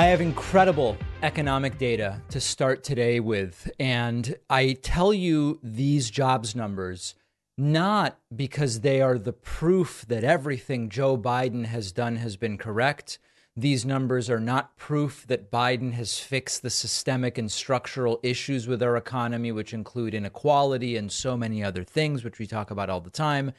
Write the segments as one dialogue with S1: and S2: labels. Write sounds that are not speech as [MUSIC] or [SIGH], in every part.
S1: I have incredible economic data to start today with. And I tell you these jobs numbers not because they are the proof that everything Joe Biden has done has been correct. These numbers are not proof that Biden has fixed the systemic and structural issues with our economy, which include inequality and so many other things, which we talk about all the time.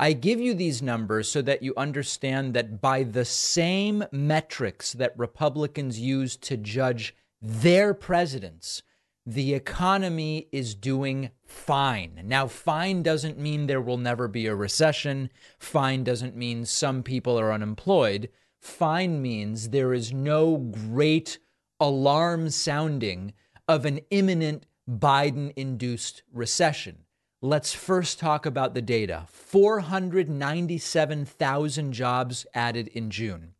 S1: I give you these numbers so that you understand that by the same metrics that Republicans use to judge their presidents, the economy is doing fine. Now, fine doesn't mean there will never be a recession. Fine doesn't mean some people are unemployed. Fine means there is no great alarm sounding of an imminent Biden induced recession. Let's first talk about the data 497,000 jobs added in June.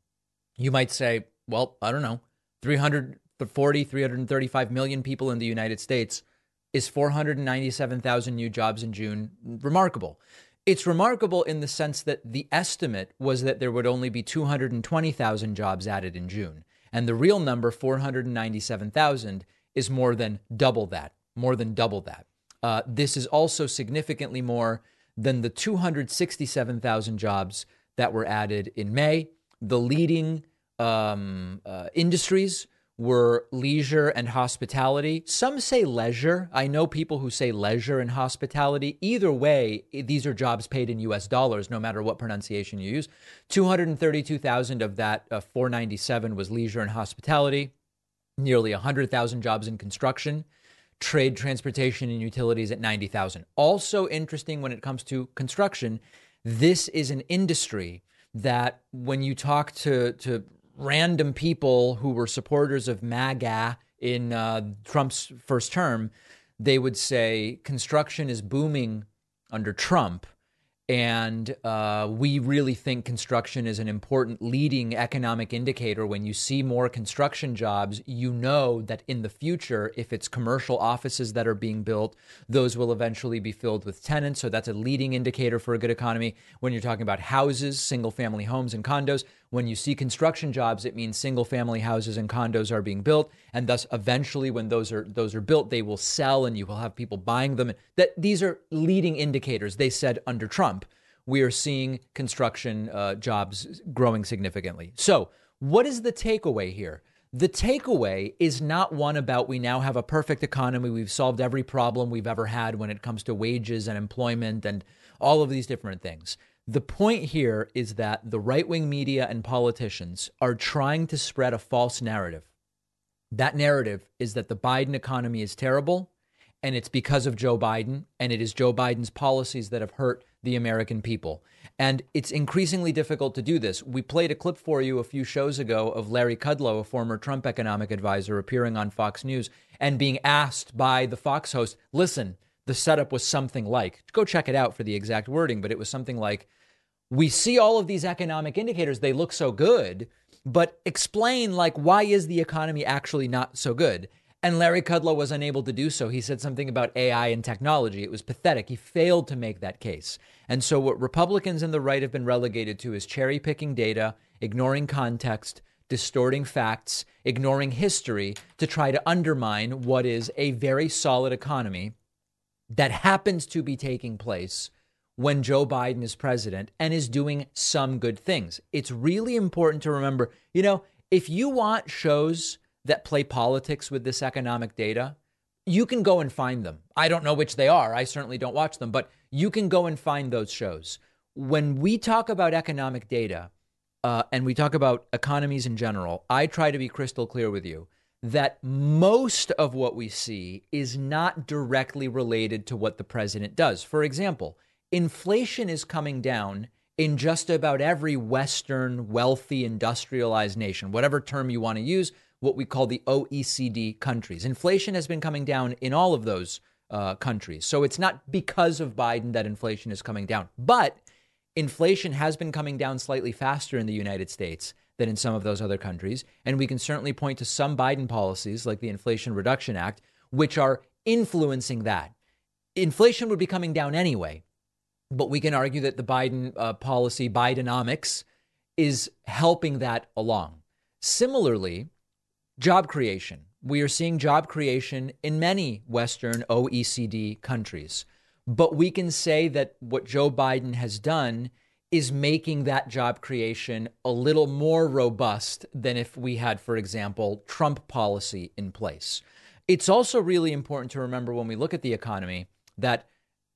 S1: You might say, well, I don't know, 340, 335 million people in the United States. Is 497,000 new jobs in June remarkable? It's remarkable in the sense that the estimate was that there would only be 220,000 jobs added in June. And the real number, 497,000, is more than double that, more than double that. Uh, this is also significantly more than the 267,000 jobs that were added in May. The leading um, uh, industries were leisure and hospitality. Some say leisure. I know people who say leisure and hospitality. Either way, these are jobs paid in US dollars, no matter what pronunciation you use. 232,000 of that uh, 497 was leisure and hospitality, nearly 100,000 jobs in construction trade, transportation, and utilities at 90,000. Also interesting when it comes to construction, this is an industry that when you talk to, to random people who were supporters of MAGA in uh, Trump's first term, they would say construction is booming under Trump and uh, we really think construction is an important leading economic indicator. When you see more construction jobs, you know that in the future, if it's commercial offices that are being built, those will eventually be filled with tenants. So that's a leading indicator for a good economy. When you're talking about houses, single family homes, and condos, when you see construction jobs, it means single family houses and condos are being built, and thus eventually, when those are those are built, they will sell, and you will have people buying them. That these are leading indicators. They said under Trump, we are seeing construction uh, jobs growing significantly. So, what is the takeaway here? The takeaway is not one about we now have a perfect economy. We've solved every problem we've ever had when it comes to wages and employment and all of these different things. The point here is that the right wing media and politicians are trying to spread a false narrative. That narrative is that the Biden economy is terrible and it's because of Joe Biden and it is Joe Biden's policies that have hurt the American people. And it's increasingly difficult to do this. We played a clip for you a few shows ago of Larry Kudlow, a former Trump economic advisor, appearing on Fox News and being asked by the Fox host, listen, the setup was something like, go check it out for the exact wording, but it was something like, we see all of these economic indicators, they look so good, but explain like why is the economy actually not so good? And Larry Kudlow was unable to do so. He said something about AI and technology. It was pathetic. He failed to make that case. And so, what Republicans and the right have been relegated to is cherry picking data, ignoring context, distorting facts, ignoring history to try to undermine what is a very solid economy that happens to be taking place when Joe Biden is president and is doing some good things. It's really important to remember, you know, if you want shows that play politics with this economic data, you can go and find them. I don't know which they are. I certainly don't watch them, but you can go and find those shows. When we talk about economic data uh, and we talk about economies in general, I try to be crystal clear with you that most of what we see is not directly related to what the president does. For example, inflation is coming down in just about every Western, wealthy, industrialized nation, whatever term you want to use, what we call the OECD countries. Inflation has been coming down in all of those uh, countries. So it's not because of Biden that inflation is coming down, but inflation has been coming down slightly faster in the United States than in some of those other countries. And we can certainly point to some Biden policies, like the Inflation Reduction Act, which are influencing that. Inflation would be coming down anyway. But we can argue that the Biden uh, policy, Bidenomics, is helping that along. Similarly, job creation. We are seeing job creation in many Western OECD countries. But we can say that what Joe Biden has done is making that job creation a little more robust than if we had, for example, Trump policy in place. It's also really important to remember when we look at the economy that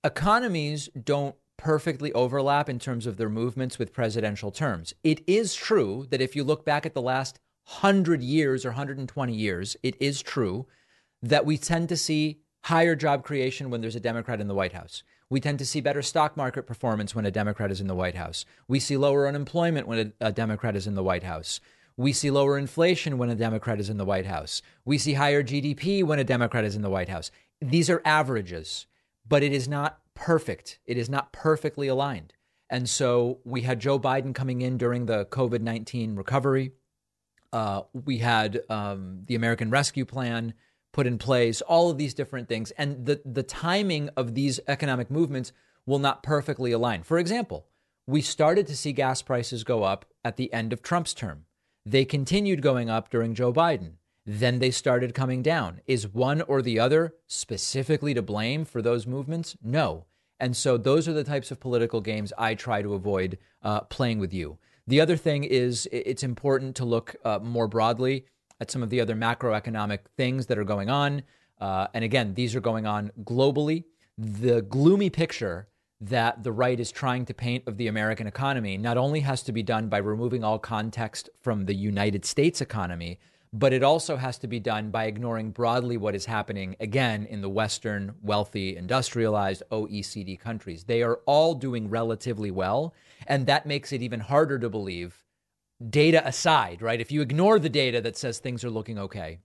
S1: economies don't perfectly overlap in terms of their movements with presidential terms. It is true that if you look back at the last 100 years or 120 years, it is true that we tend to see higher job creation when there's a Democrat in the White House. We tend to see better stock market performance when a Democrat is in the White House. We see lower unemployment when a, a, Democrat is in the White House. We see lower inflation when a Democrat is in the White House. We see higher GDP when a Democrat is in the White House. These are averages, but it is not perfect. It is not perfectly aligned. And so we had Joe Biden coming in during the COVID 19 recovery. Uh, we had um, the American Rescue Plan put in place, all of these different things. And the, the timing of these economic movements will not perfectly align. For example, we started to see gas prices go up at the end of Trump's term. They continued going up during Joe Biden. Then they started coming down. Is one or the other specifically to blame for those movements? No. And so those are the types of political games I try to avoid uh, playing with you. The other thing is it's important to look uh, more broadly at some of the other macroeconomic things that are going on. Uh, and again, these are going on globally. The gloomy picture that the right is trying to paint of the American economy not only has to be done by removing all context from the United States economy, but it also has to be done by ignoring broadly what is happening again in the Western, wealthy, industrialized OECD countries. They are all doing relatively well. And that makes it even harder to believe data aside, right? If you ignore the data that says things are looking okay,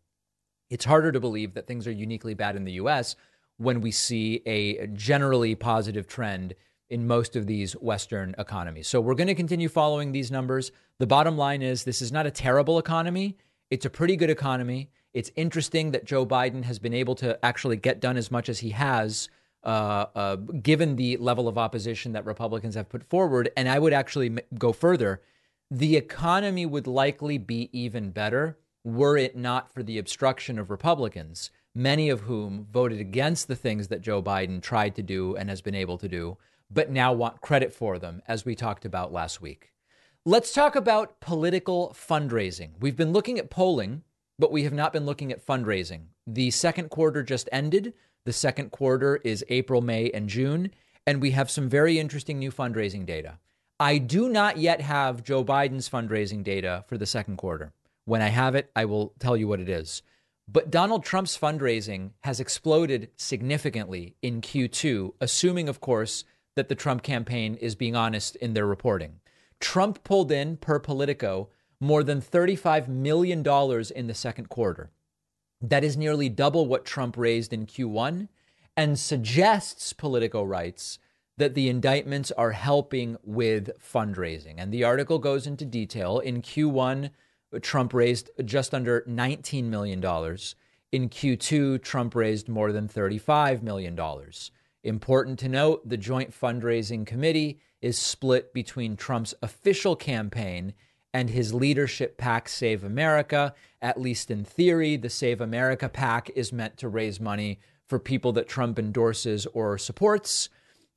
S1: it's harder to believe that things are uniquely bad in the US when we see a generally positive trend in most of these Western economies. So we're going to continue following these numbers. The bottom line is this is not a terrible economy, it's a pretty good economy. It's interesting that Joe Biden has been able to actually get done as much as he has. Uh, uh, given the level of opposition that Republicans have put forward. And I would actually go further the economy would likely be even better were it not for the obstruction of Republicans, many of whom voted against the things that Joe Biden tried to do and has been able to do, but now want credit for them, as we talked about last week. Let's talk about political fundraising. We've been looking at polling, but we have not been looking at fundraising. The second quarter just ended. The second quarter is April, May, and June. And we have some very interesting new fundraising data. I do not yet have Joe Biden's fundraising data for the second quarter. When I have it, I will tell you what it is. But Donald Trump's fundraising has exploded significantly in Q2, assuming, of course, that the Trump campaign is being honest in their reporting. Trump pulled in, per Politico, more than $35 million in the second quarter. That is nearly double what Trump raised in Q1 and suggests, Politico writes, that the indictments are helping with fundraising. And the article goes into detail. In Q1, Trump raised just under $19 million. In Q2, Trump raised more than $35 million. Important to note the Joint Fundraising Committee is split between Trump's official campaign and his leadership pack, Save America. At least in theory, the Save America pack is meant to raise money for people that Trump endorses or supports.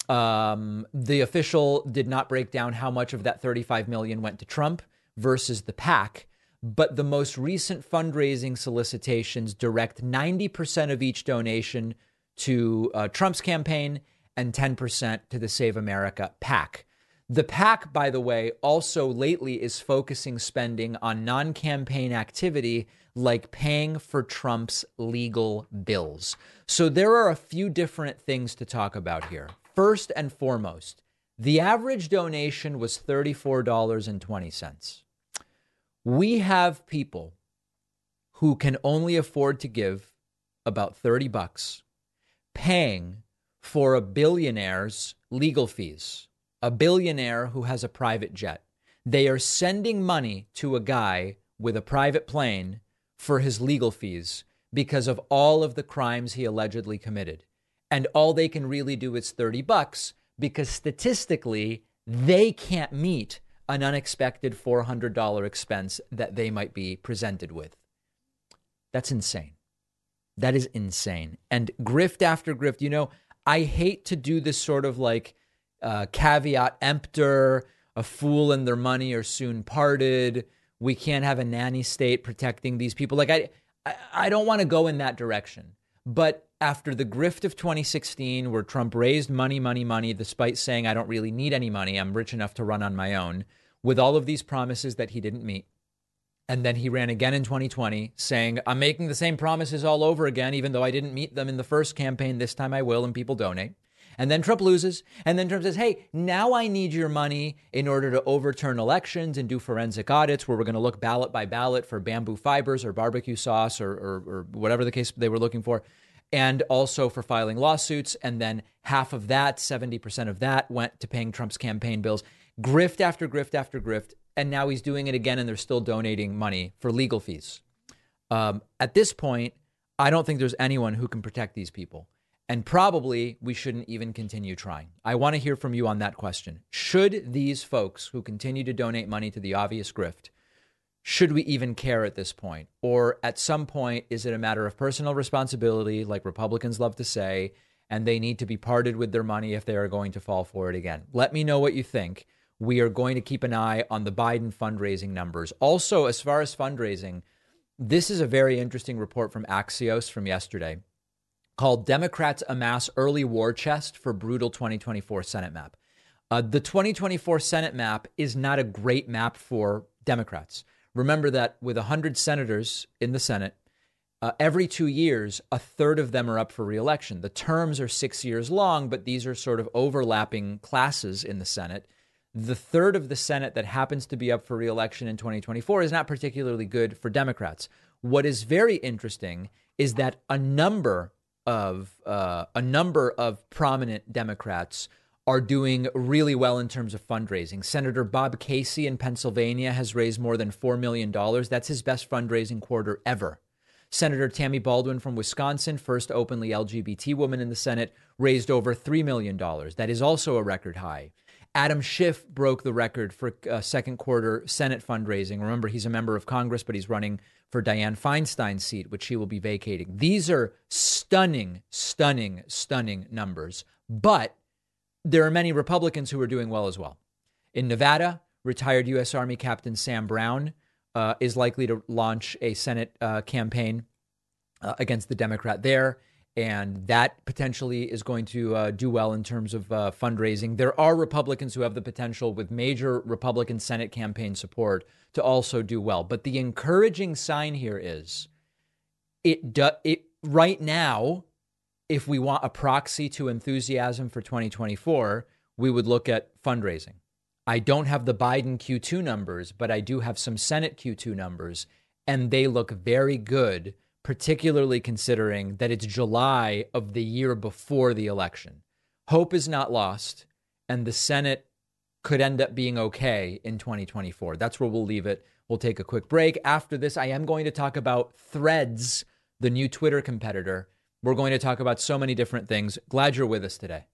S1: Um, the official did not break down how much of that 35 million went to Trump versus the pack. but the most recent fundraising solicitations direct 90% of each donation to uh, Trump's campaign and 10% to the Save America PAC. The PAC, by the way, also lately is focusing spending on non campaign activity like paying for Trump's legal bills. So there are a few different things to talk about here. First and foremost, the average donation was $34.20. We have people who can only afford to give about 30 bucks paying for a billionaire's legal fees, a billionaire who has a private jet. They are sending money to a guy with a private plane for his legal fees because of all of the crimes he allegedly committed and all they can really do is 30 bucks because statistically they can't meet an unexpected $400 expense that they might be presented with. That's insane. That is insane. And grift after grift, you know, I hate to do this sort of like uh, caveat emptor, a fool and their money are soon parted. We can't have a nanny state protecting these people. Like I, I, I don't want to go in that direction. But after the grift of 2016, where Trump raised money, money, money, despite saying, I don't really need any money, I'm rich enough to run on my own, with all of these promises that he didn't meet. And then he ran again in 2020, saying, I'm making the same promises all over again, even though I didn't meet them in the first campaign. This time I will, and people donate. And then Trump loses. And then Trump says, hey, now I need your money in order to overturn elections and do forensic audits where we're going to look ballot by ballot for bamboo fibers or barbecue sauce or, or, or whatever the case they were looking for. And also for filing lawsuits. And then half of that, 70% of that, went to paying Trump's campaign bills. Grift after grift after grift. And now he's doing it again, and they're still donating money for legal fees. Um, at this point, I don't think there's anyone who can protect these people. And probably we shouldn't even continue trying. I want to hear from you on that question. Should these folks who continue to donate money to the obvious grift, should we even care at this point? Or at some point, is it a matter of personal responsibility, like Republicans love to say, and they need to be parted with their money if they are going to fall for it again? Let me know what you think. We are going to keep an eye on the Biden fundraising numbers. Also, as far as fundraising, this is a very interesting report from Axios from yesterday called Democrats Amass Early War Chest for Brutal 2024 Senate Map. Uh, the 2024 Senate map is not a great map for Democrats. Remember that with 100 senators in the Senate, uh, every two years, a third of them are up for reelection. The terms are six years long, but these are sort of overlapping classes in the Senate. The third of the Senate that happens to be up for reelection in 2024 is not particularly good for Democrats. What is very interesting is that a number of uh, a number of prominent Democrats are doing really well in terms of fundraising. Senator Bob Casey in Pennsylvania has raised more than $4 million. That's his best fundraising quarter ever. Senator Tammy Baldwin from Wisconsin, first openly LGBT woman in the Senate, raised over $3 million. That is also a record high. Adam Schiff broke the record for uh, second quarter Senate fundraising. Remember, he's a member of Congress, but he's running for Dianne Feinstein's seat, which he will be vacating. These are stunning, stunning, stunning numbers. But there are many Republicans who are doing well as well. In Nevada, retired U.S. Army Captain Sam Brown uh, is likely to launch a Senate uh, campaign uh, against the Democrat there and that potentially is going to uh, do well in terms of uh, fundraising. There are Republicans who have the potential, with major Republican Senate campaign support, to also do well. But the encouraging sign here is it do, it right now. If we want a proxy to enthusiasm for 2024, we would look at fundraising. I don't have the Biden Q2 numbers, but I do have some Senate Q2 numbers, and they look very good particularly considering that it's July of the year before the election. Hope is not lost, and the Senate could end up being okay in 2024. That's where we'll leave it. We'll take a quick break. After this, I am going to talk about Threads, the new Twitter competitor. We're going to talk about so many different things. Glad you're with us today.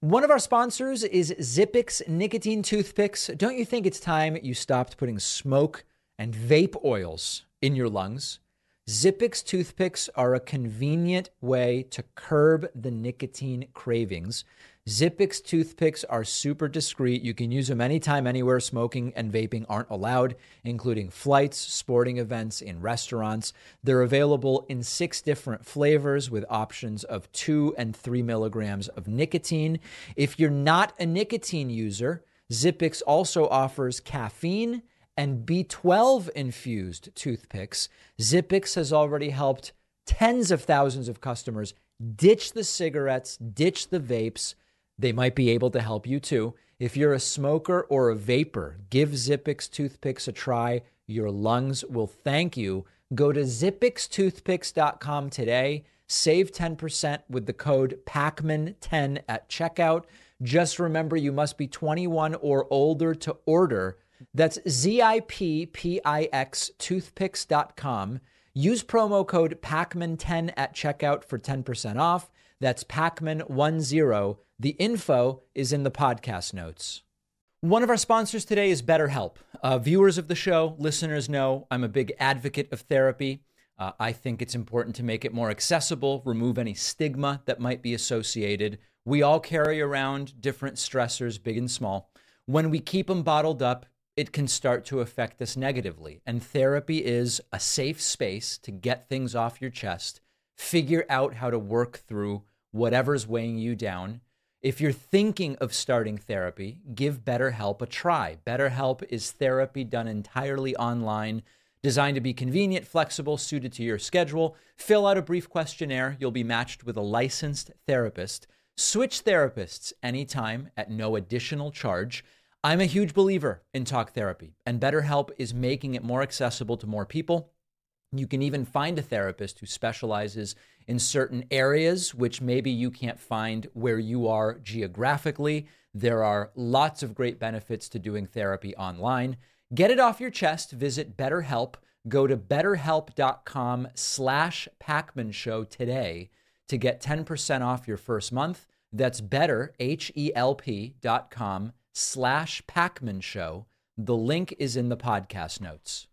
S1: One of our sponsors is Zippix nicotine toothpicks. Don't you think it's time you stopped putting smoke? And vape oils in your lungs, Zippix toothpicks are a convenient way to curb the nicotine cravings. Zippix toothpicks are super discreet. You can use them anytime, anywhere smoking and vaping aren't allowed, including flights, sporting events, in restaurants. They're available in six different flavors with options of two and three milligrams of nicotine. If you're not a nicotine user, Zippix also offers caffeine and B12 infused toothpicks, Zippix has already helped tens of thousands of customers ditch the cigarettes, ditch the vapes. They might be able to help you too. If you're a smoker or a vapor, give Zippix toothpicks a try. Your lungs will thank you. Go to zippixtoothpicks.com today. Save 10% with the code PAKMAN10 at checkout. Just remember you must be 21 or older to order. That's Z-I-P-P-I-X toothpicks.com. Use promo code PAKMAN10 at checkout for 10% off. That's PAKMAN10. The info is in the podcast notes. One of our sponsors today is BetterHelp. Uh, viewers of the show, listeners know I'm a big advocate of therapy. Uh, I think it's important to make it more accessible, remove any stigma that might be associated. We all carry around different stressors, big and small. When we keep them bottled up, it can start to affect us negatively. And therapy is a safe space to get things off your chest, figure out how to work through whatever's weighing you down. If you're thinking of starting therapy, give BetterHelp a try. BetterHelp is therapy done entirely online, designed to be convenient, flexible, suited to your schedule. Fill out a brief questionnaire. You'll be matched with a licensed therapist. Switch therapists anytime at no additional charge. I'm a huge believer in talk therapy, and BetterHelp is making it more accessible to more people. You can even find a therapist who specializes in certain areas, which maybe you can't find where you are geographically. There are lots of great benefits to doing therapy online. Get it off your chest. Visit BetterHelp. Go to betterhelp.com slash Pakman Show today to get 10% off your first month. That's better, slash Pakman Show. The link is in the podcast notes.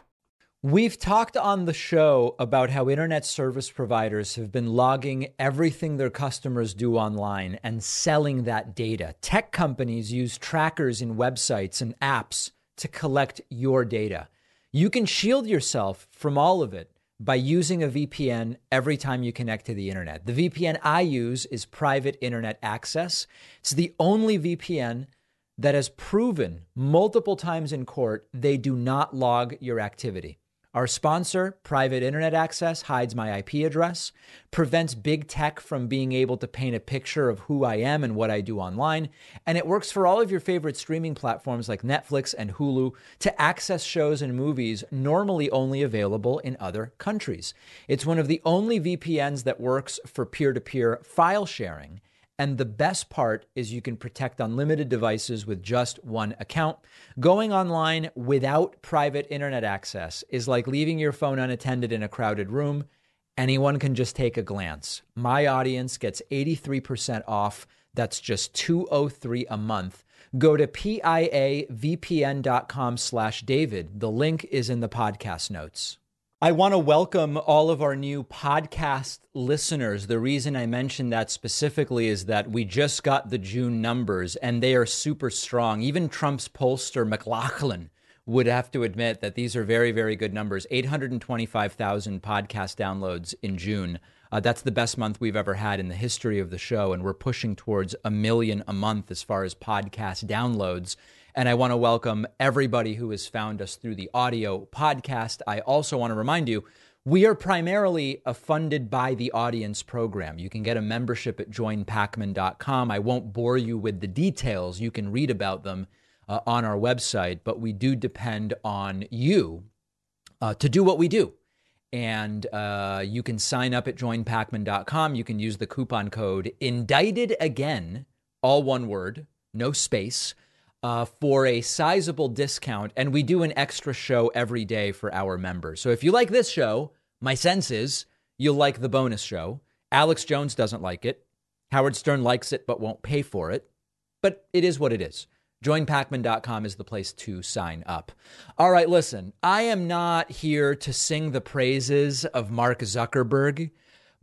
S1: We've talked on the show about how internet service providers have been logging everything their customers do online and selling that data. Tech companies use trackers in websites and apps to collect your data. You can shield yourself from all of it by using a VPN every time you connect to the internet. The VPN I use is Private Internet Access. It's the only VPN that has proven multiple times in court they do not log your activity. Our sponsor, Private Internet Access, hides my IP address, prevents big tech from being able to paint a picture of who I am and what I do online, and it works for all of your favorite streaming platforms like Netflix and Hulu to access shows and movies normally only available in other countries. It's one of the only VPNs that works for peer to peer file sharing and the best part is you can protect unlimited devices with just one account. Going online without private internet access is like leaving your phone unattended in a crowded room. Anyone can just take a glance. My audience gets 83% off. That's just 203 a month. Go to piavpn.com slash David. The link is in the podcast notes. I want to welcome all of our new podcast listeners. The reason I mentioned that specifically is that we just got the June numbers and they are super strong. Even Trump's pollster, McLaughlin, would have to admit that these are very, very good numbers 825,000 podcast downloads in June. Uh, that's the best month we've ever had in the history of the show. And we're pushing towards a million a month as far as podcast downloads. And I want to welcome everybody who has found us through the audio podcast. I also want to remind you, we are primarily a funded by the audience program. You can get a membership at joinpakman.com. I won't bore you with the details. You can read about them uh, on our website, but we do depend on you uh, to do what we do. And uh, you can sign up at joinpakman.com. You can use the coupon code indicted again, all one word, no space uh, for a sizable discount. And we do an extra show every day for our members. So if you like this show, my sense is you'll like the bonus show. Alex Jones doesn't like it. Howard Stern likes it but won't pay for it. But it is what it is. JoinPakman.com is the place to sign up. All right, listen, I am not here to sing the praises of Mark Zuckerberg.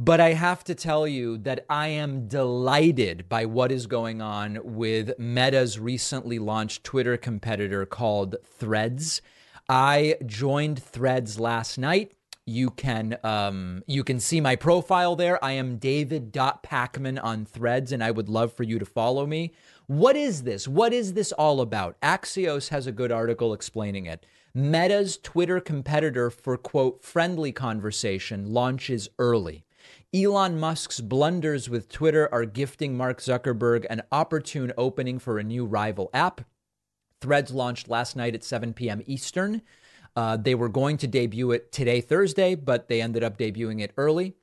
S1: But I have to tell you that I am delighted by what is going on with Meta's recently launched Twitter competitor called Threads. I joined Threads last night. You can um, you can see my profile there. I am David.Pakman on Threads, and I would love for you to follow me. What is this? What is this all about? Axios has a good article explaining it. Meta's Twitter competitor for quote friendly conversation launches early. Elon Musk's blunders with Twitter are gifting Mark Zuckerberg an opportune opening for a new rival app. Threads launched last night at 7 p.m. Eastern. Uh, they were going to debut it today, Thursday, but they ended up debuting it early.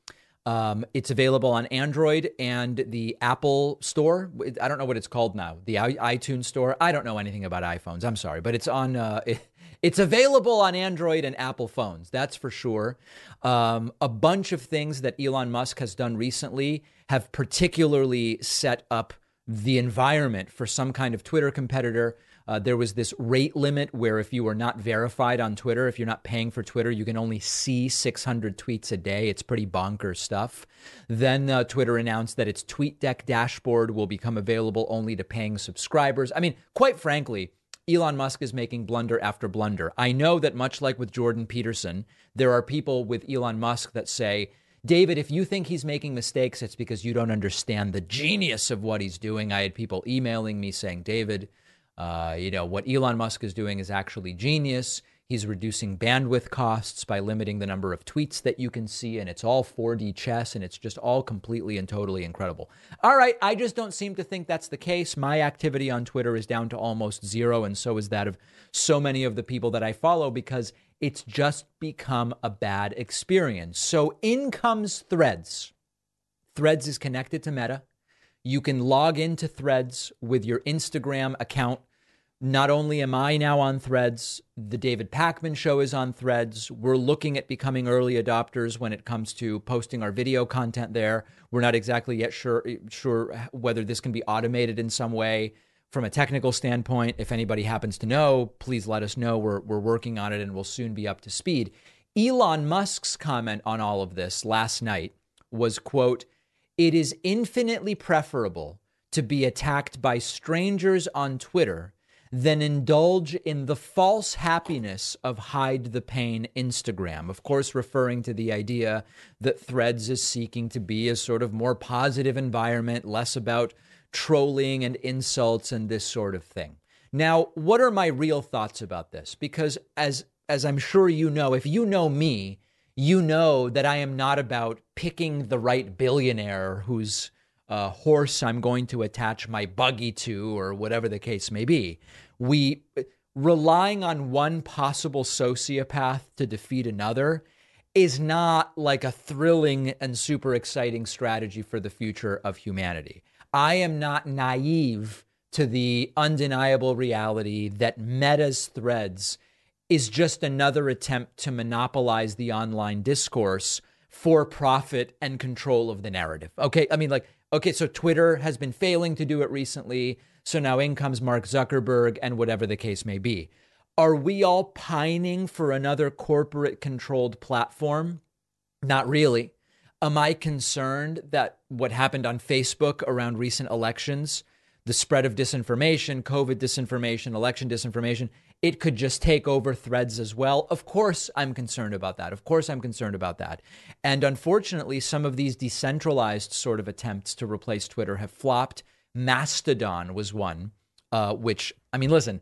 S1: Um, it's available on Android and the Apple Store. I don't know what it's called now. The iTunes Store. I don't know anything about iPhones. I'm sorry, but it's on. Uh, it, [LAUGHS] it's available on Android and Apple phones, that's for sure. Um, a bunch of things that Elon Musk has done recently have particularly set up the environment for some kind of Twitter competitor. Uh, there was this rate limit where if you are not verified on Twitter, if you're not paying for Twitter, you can only see 600 tweets a day. It's pretty bonkers stuff. Then uh, Twitter announced that its TweetDeck dashboard will become available only to paying subscribers. I mean, quite frankly, Elon Musk is making blunder after blunder. I know that much like with Jordan Peterson, there are people with Elon Musk that say, David, if you think he's making mistakes, it's because you don't understand the genius of what he's doing. I had people emailing me saying, David, uh, you know, what Elon Musk is doing is actually genius. He's reducing bandwidth costs by limiting the number of tweets that you can see, and it's all 4D chess, and it's just all completely and totally incredible. All right, I just don't seem to think that's the case. My activity on Twitter is down to almost zero, and so is that of so many of the people that I follow because it's just become a bad experience. So in comes Threads. Threads is connected to Meta. You can log into Threads with your Instagram account not only am I now on threads, the David Pakman show is on threads. We're looking at becoming early adopters when it comes to posting our video content there. We're not exactly yet sure sure whether this can be automated in some way from a technical standpoint. If anybody happens to know, please let us know. We're we're working on it and we'll soon be up to speed. Elon Musk's comment on all of this last night was quote, "It is infinitely preferable to be attacked by strangers on Twitter." Then indulge in the false happiness of hide the pain Instagram. Of course, referring to the idea that Threads is seeking to be a sort of more positive environment, less about trolling and insults and this sort of thing. Now, what are my real thoughts about this? Because as as I'm sure you know, if you know me, you know that I am not about picking the right billionaire who's uh, horse I'm going to attach my buggy to, or whatever the case may be. We relying on one possible sociopath to defeat another is not like a thrilling and super exciting strategy for the future of humanity. I am not naive to the undeniable reality that Meta's threads is just another attempt to monopolize the online discourse for profit and control of the narrative. Okay. I mean, like, okay, so Twitter has been failing to do it recently. So now in comes Mark Zuckerberg and whatever the case may be. Are we all pining for another corporate controlled platform? Not really. Am I concerned that what happened on Facebook around recent elections, the spread of disinformation, COVID disinformation, election disinformation, it could just take over threads as well. Of course, I'm concerned about that. Of course, I'm concerned about that. And unfortunately, some of these decentralized sort of attempts to replace Twitter have flopped. Mastodon was one, uh, which, I mean, listen,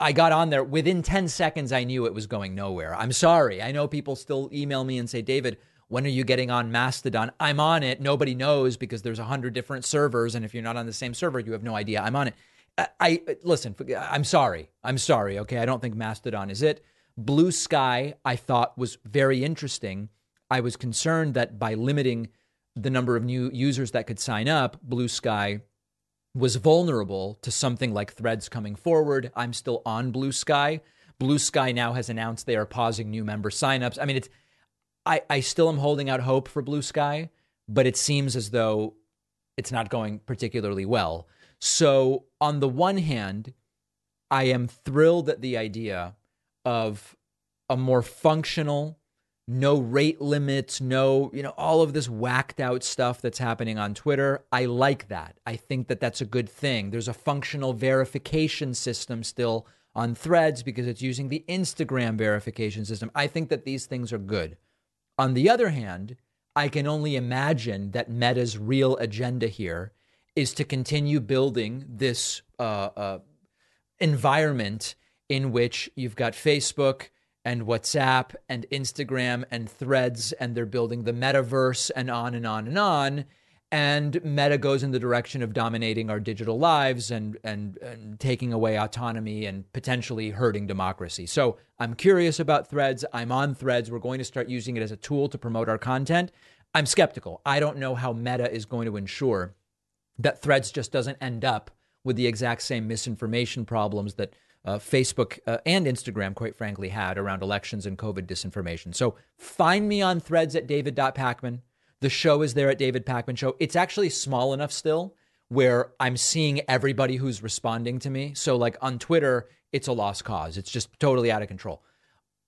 S1: I got on there within 10 seconds, I knew it was going nowhere. I'm sorry. I know people still email me and say, David, when are you getting on Mastodon? I'm on it. Nobody knows because there's a hundred different servers, and if you're not on the same server, you have no idea. I'm on it. I, I listen. I'm sorry. I'm sorry. Okay, I don't think Mastodon is it. Blue Sky, I thought was very interesting. I was concerned that by limiting the number of new users that could sign up, Blue Sky was vulnerable to something like threads coming forward. I'm still on Blue Sky. Blue Sky now has announced they are pausing new member signups. I mean, it's I, I still am holding out hope for Blue Sky, but it seems as though it's not going particularly well. So, on the one hand, I am thrilled at the idea of a more functional, no rate limits, no, you know, all of this whacked out stuff that's happening on Twitter. I like that. I think that that's a good thing. There's a functional verification system still on threads because it's using the Instagram verification system. I think that these things are good. On the other hand, I can only imagine that Meta's real agenda here is to continue building this uh, uh, environment in which you've got Facebook and WhatsApp and Instagram and threads, and they're building the metaverse and on and on and on. And Meta goes in the direction of dominating our digital lives and, and, and taking away autonomy and potentially hurting democracy. So I'm curious about threads. I'm on threads. We're going to start using it as a tool to promote our content. I'm skeptical. I don't know how Meta is going to ensure that Threads just doesn't end up with the exact same misinformation problems that uh, Facebook uh, and Instagram, quite frankly, had around elections and COVID disinformation. So find me on threads at david.pakman. The show is there at David Pakman Show. It's actually small enough still where I'm seeing everybody who's responding to me. So, like on Twitter, it's a lost cause. It's just totally out of control.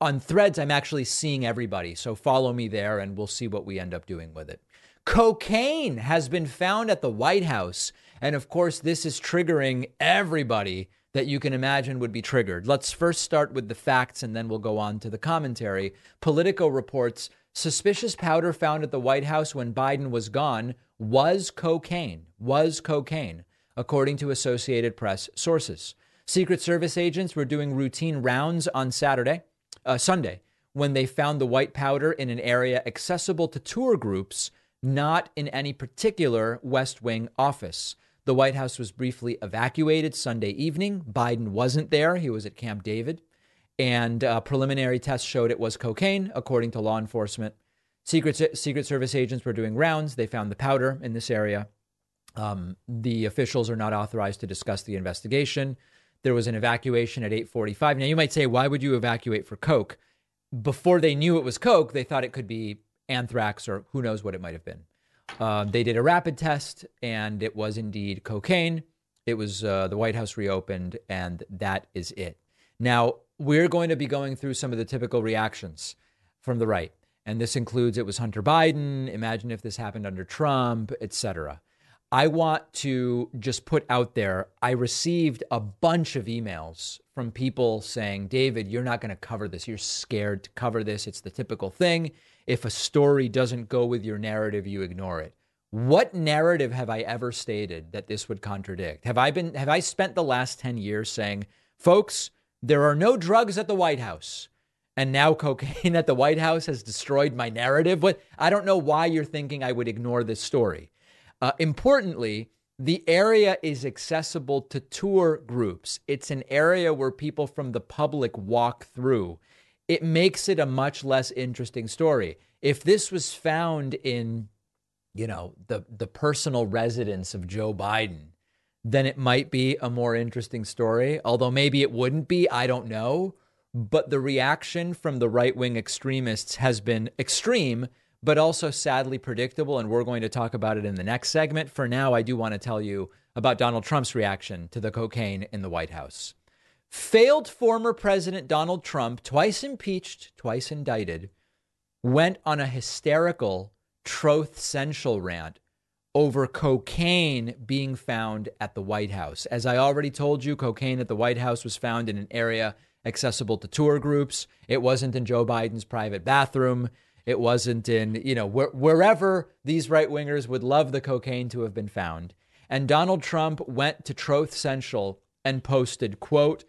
S1: On threads, I'm actually seeing everybody. So, follow me there and we'll see what we end up doing with it. Cocaine has been found at the White House. And of course, this is triggering everybody that you can imagine would be triggered. Let's first start with the facts and then we'll go on to the commentary. Politico reports suspicious powder found at the White House when Biden was gone was cocaine, was cocaine, according to Associated Press sources. Secret Service agents were doing routine rounds on Saturday, uh, Sunday, when they found the white powder in an area accessible to tour groups, not in any particular West Wing office. The White House was briefly evacuated Sunday evening. Biden wasn't there, he was at Camp David. And uh, preliminary tests showed it was cocaine, according to law enforcement. Secret, Secret Service agents were doing rounds. They found the powder in this area. Um, the officials are not authorized to discuss the investigation. There was an evacuation at 8:45. Now you might say, why would you evacuate for coke? Before they knew it was coke, they thought it could be anthrax or who knows what it might have been. Uh, they did a rapid test, and it was indeed cocaine. It was uh, the White House reopened, and that is it. Now we're going to be going through some of the typical reactions from the right. And this includes it was Hunter Biden, imagine if this happened under Trump, etc. I want to just put out there I received a bunch of emails from people saying, David, you're not going to cover this. You're scared to cover this. It's the typical thing. If a story doesn't go with your narrative, you ignore it. What narrative have I ever stated that this would contradict? Have I been have I spent the last 10 years saying, folks, there are no drugs at the White House? and now cocaine [LAUGHS] at the White House has destroyed my narrative. What I don't know why you're thinking I would ignore this story. Uh, importantly, the area is accessible to tour groups. It's an area where people from the public walk through. It makes it a much less interesting story. If this was found in, you know, the the personal residence of Joe Biden, then it might be a more interesting story. Although maybe it wouldn't be. I don't know but the reaction from the right wing extremists has been extreme, but also sadly predictable. And we're going to talk about it in the next segment. For now, I do want to tell you about Donald Trump's reaction to the cocaine in the White House. Failed former President Donald Trump, twice impeached, twice indicted, went on a hysterical Truth Central rant over cocaine being found at the White House. As I already told you, cocaine at the White House was found in an area accessible to tour groups. It wasn't in Joe Biden's private bathroom. It wasn't in, you know, wh- wherever these right wingers would love the cocaine to have been found. And Donald Trump went to Truth Central and posted, quote,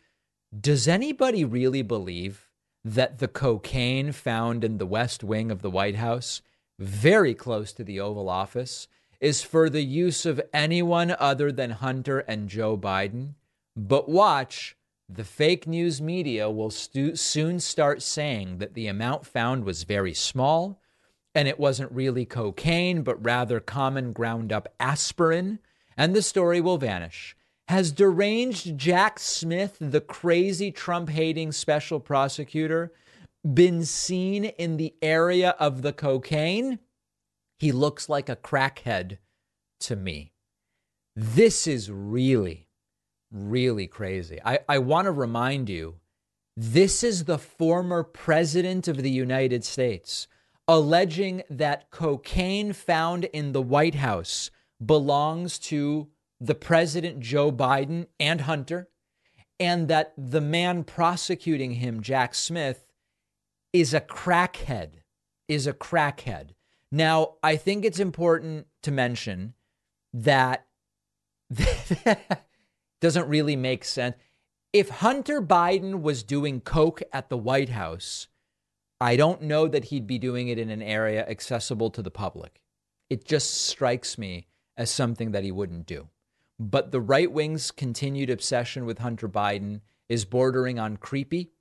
S1: Does anybody really believe that the cocaine found in the West Wing of the White House, very close to the Oval Office, is for the use of anyone other than Hunter and Joe Biden? But watch, the fake news media will stu- soon start saying that the amount found was very small and it wasn't really cocaine, but rather common ground up aspirin, and the story will vanish. Has deranged Jack Smith, the crazy Trump hating special prosecutor, been seen in the area of the cocaine? He looks like a crackhead to me. This is really really crazy. I, I want to remind you this is the former president of the United States alleging that cocaine found in the White House belongs to the president Joe Biden and Hunter, and that the man prosecuting him, Jack Smith, is a crackhead, is a crackhead. Now, I think it's important to mention that [LAUGHS] doesn't really make sense. If Hunter Biden was doing coke at the White House, I don't know that he'd be doing it in an area accessible to the public. It just strikes me as something that he wouldn't do. But the right wing's continued obsession with Hunter Biden is bordering on creepy,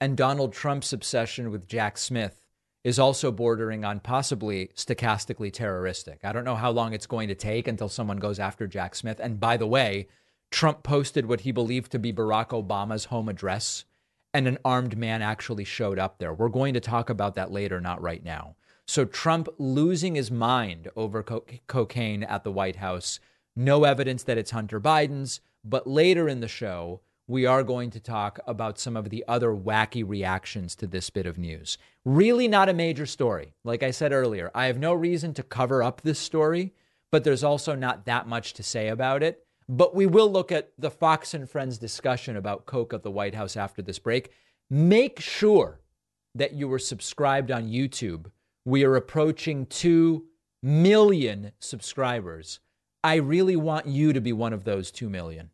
S1: and Donald Trump's obsession with Jack Smith is also bordering on possibly stochastically terroristic. I don't know how long it's going to take until someone goes after Jack Smith. And by the way, Trump posted what he believed to be Barack Obama's home address, and an armed man actually showed up there. We're going to talk about that later, not right now. So, Trump losing his mind over co- cocaine at the White House No evidence that it's Hunter Biden's. But later in the show, we are going to talk about some of the other wacky reactions to this bit of news. Really, not a major story. Like I said earlier, I have no reason to cover up this story, but there's also not that much to say about it. But we will look at the Fox and Friends discussion about Coke at the White House after this break. Make sure that you are subscribed on YouTube. We are approaching 2 million subscribers. I really want you to be one of those 2 million.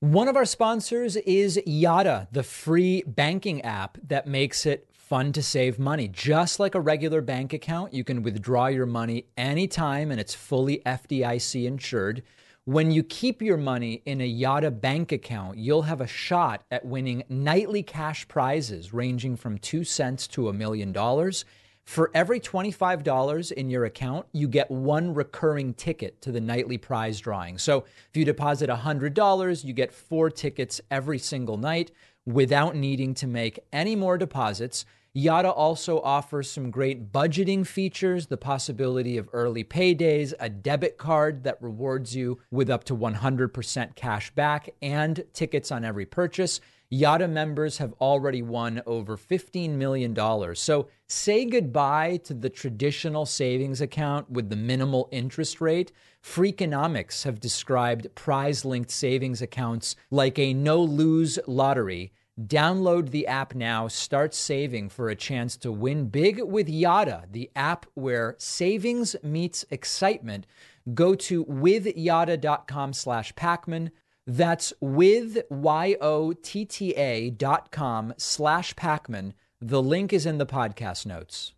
S1: One of our sponsors is Yotta, the free banking app that makes it fun to save money. Just like a regular bank account, you can withdraw your money anytime and it's fully FDIC insured. When you keep your money in a Yotta bank account, you'll have a shot at winning nightly cash prizes ranging from 2 cents to a million dollars. For every $25 in your account, you get one recurring ticket to the nightly prize drawing. So if you deposit $100, you get four tickets every single night without needing to make any more deposits. Yotta also offers some great budgeting features, the possibility of early paydays, a debit card that rewards you with up to 100% cash back, and tickets on every purchase. Yotta members have already won over $15 million. So say goodbye to the traditional savings account with the minimal interest rate. Freakonomics have described prize linked savings accounts like a no lose lottery Download the app now. Start saving for a chance to win big with Yotta, the app where savings meets excitement. Go to withyotta.com slash Pakman. That's with Y-O-T-T-A dot com slash Pakman. The link is in the podcast notes.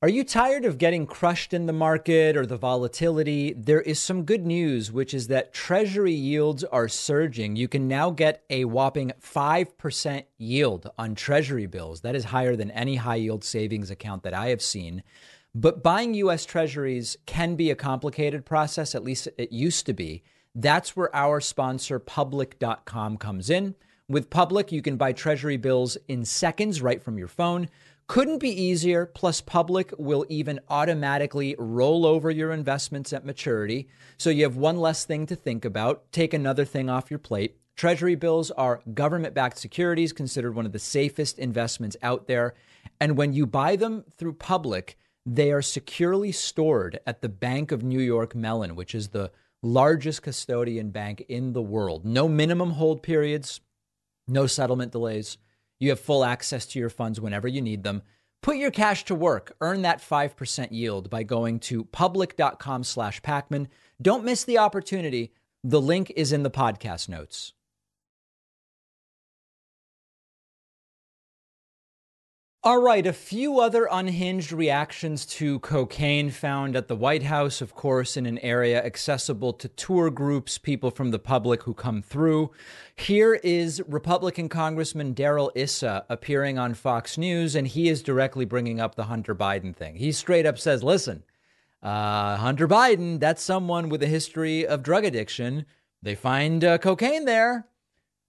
S1: Are you tired of getting crushed in the market or the volatility? There is some good news, which is that treasury yields are surging. You can now get a whopping 5% yield on treasury bills. That is higher than any high yield savings account that I have seen. But buying US treasuries can be a complicated process, at least it used to be. That's where our sponsor, public.com, comes in. With Public, you can buy treasury bills in seconds right from your phone. Couldn't be easier. Plus, Public will even automatically roll over your investments at maturity. So you have one less thing to think about. Take another thing off your plate. Treasury bills are government backed securities, considered one of the safest investments out there. And when you buy them through Public, they are securely stored at the Bank of New York Mellon, which is the largest custodian bank in the world. No minimum hold periods, no settlement delays. You have full access to your funds whenever you need them. Put your cash to work. Earn that 5% yield by going to public.com slash Pakman. Don't miss the opportunity. The link is in the podcast notes. All right, a few other unhinged reactions to cocaine found at the White House, of course, in an area accessible to tour groups, people from the public who come through. Here is Republican Congressman Darrell Issa appearing on Fox News, and he is directly bringing up the Hunter Biden thing. He straight up says, listen, uh, Hunter Biden, that's someone with a history of drug addiction. They find uh, cocaine there.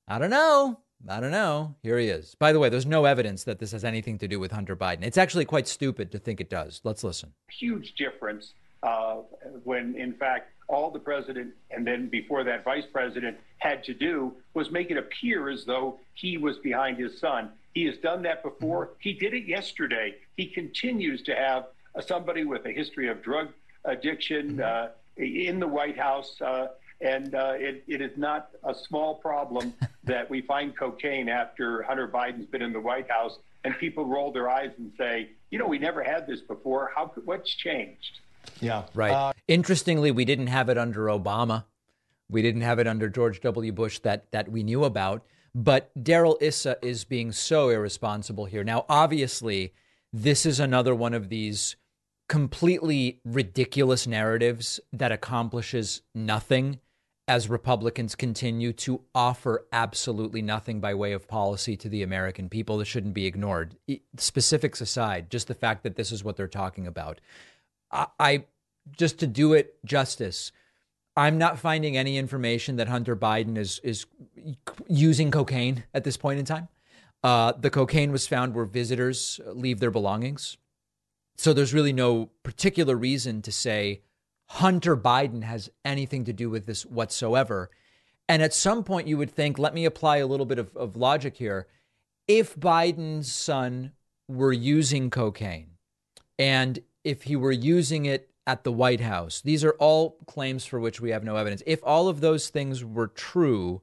S1: I don't know. I don't know. Here he is. By the way, there's no evidence that this has anything to do with Hunter Biden. It's actually quite stupid to think it does. Let's listen.
S2: Huge difference uh, when, in fact, all the president and then before that vice president had to do was make it appear as though he was behind his son. He has done that before. Mm-hmm. He did it yesterday. He continues to have uh, somebody with a history of drug addiction mm-hmm. uh, in the White House. And uh, it, it is not a small problem [LAUGHS] that we find cocaine after Hunter Biden's been in the White House and people roll their eyes and say, you know, we never had this before. How what's changed?
S1: Yeah, right. Uh, Interestingly, we didn't have it under Obama. We didn't have it under George W. Bush that that we knew about. But Darrell Issa is being so irresponsible here. Now, obviously, this is another one of these completely ridiculous narratives that accomplishes nothing as Republicans continue to offer absolutely nothing by way of policy to the American people that shouldn't be ignored. Specifics aside, just the fact that this is what they're talking about. I, I just to do it justice, I'm not finding any information that Hunter Biden is is using cocaine at this point in time. Uh, the cocaine was found where visitors leave their belongings. So there's really no particular reason to say Hunter Biden has anything to do with this whatsoever. And at some point, you would think, let me apply a little bit of, of logic here. If Biden's son were using cocaine and if he were using it at the White House, these are all claims for which we have no evidence. If all of those things were true,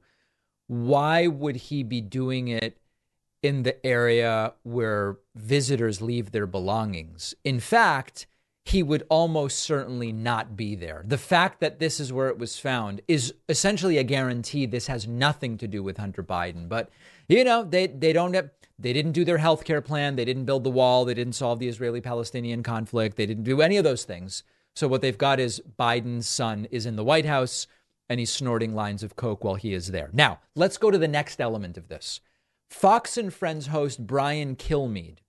S1: why would he be doing it in the area where visitors leave their belongings? In fact, he would almost certainly not be there. The fact that this is where it was found is essentially a guarantee this has nothing to do with Hunter Biden. But you know, they they don't have they didn't do their health care plan, they didn't build the wall, they didn't solve the Israeli-Palestinian conflict, they didn't do any of those things. So what they've got is Biden's son is in the White House and he's snorting lines of coke while he is there. Now, let's go to the next element of this. Fox and Friends host Brian Kilmeade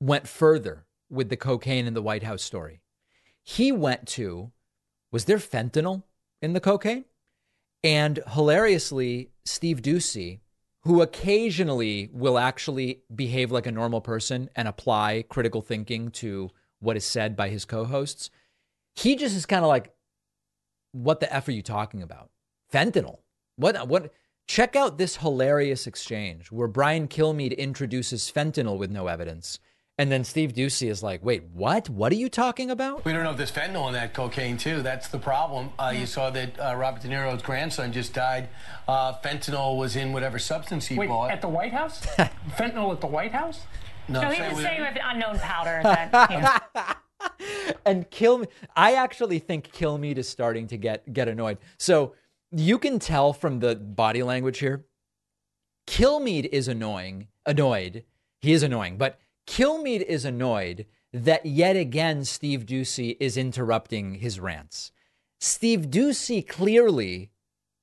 S1: went further with the cocaine in the White House story. He went to, was there fentanyl in the cocaine? And hilariously, Steve Doocy, who occasionally will actually behave like a normal person and apply critical thinking to what is said by his co hosts, he just is kind of like, what the F are you talking about? Fentanyl. What, what, check out this hilarious exchange where Brian Kilmeade introduces fentanyl with no evidence and then Steve Doocy is like, wait, what? What are you talking about?
S3: We don't know if there's fentanyl in that cocaine, too. That's the problem. Uh, you saw that uh, Robert De Niro's grandson just died. Uh, fentanyl was in whatever substance he
S4: wait,
S3: bought.
S4: At the White House? [LAUGHS] fentanyl at the White House?
S5: No, no he was saying with unknown powder. [LAUGHS] That, you
S1: know. [LAUGHS] and kill I actually think Kilmeade is starting to get get annoyed. So you can tell from the body language here. Kilmeade is annoying, annoyed. He is annoying, but Kilmeade is annoyed that yet again Steve Doocy is interrupting his rants. Steve Doocy clearly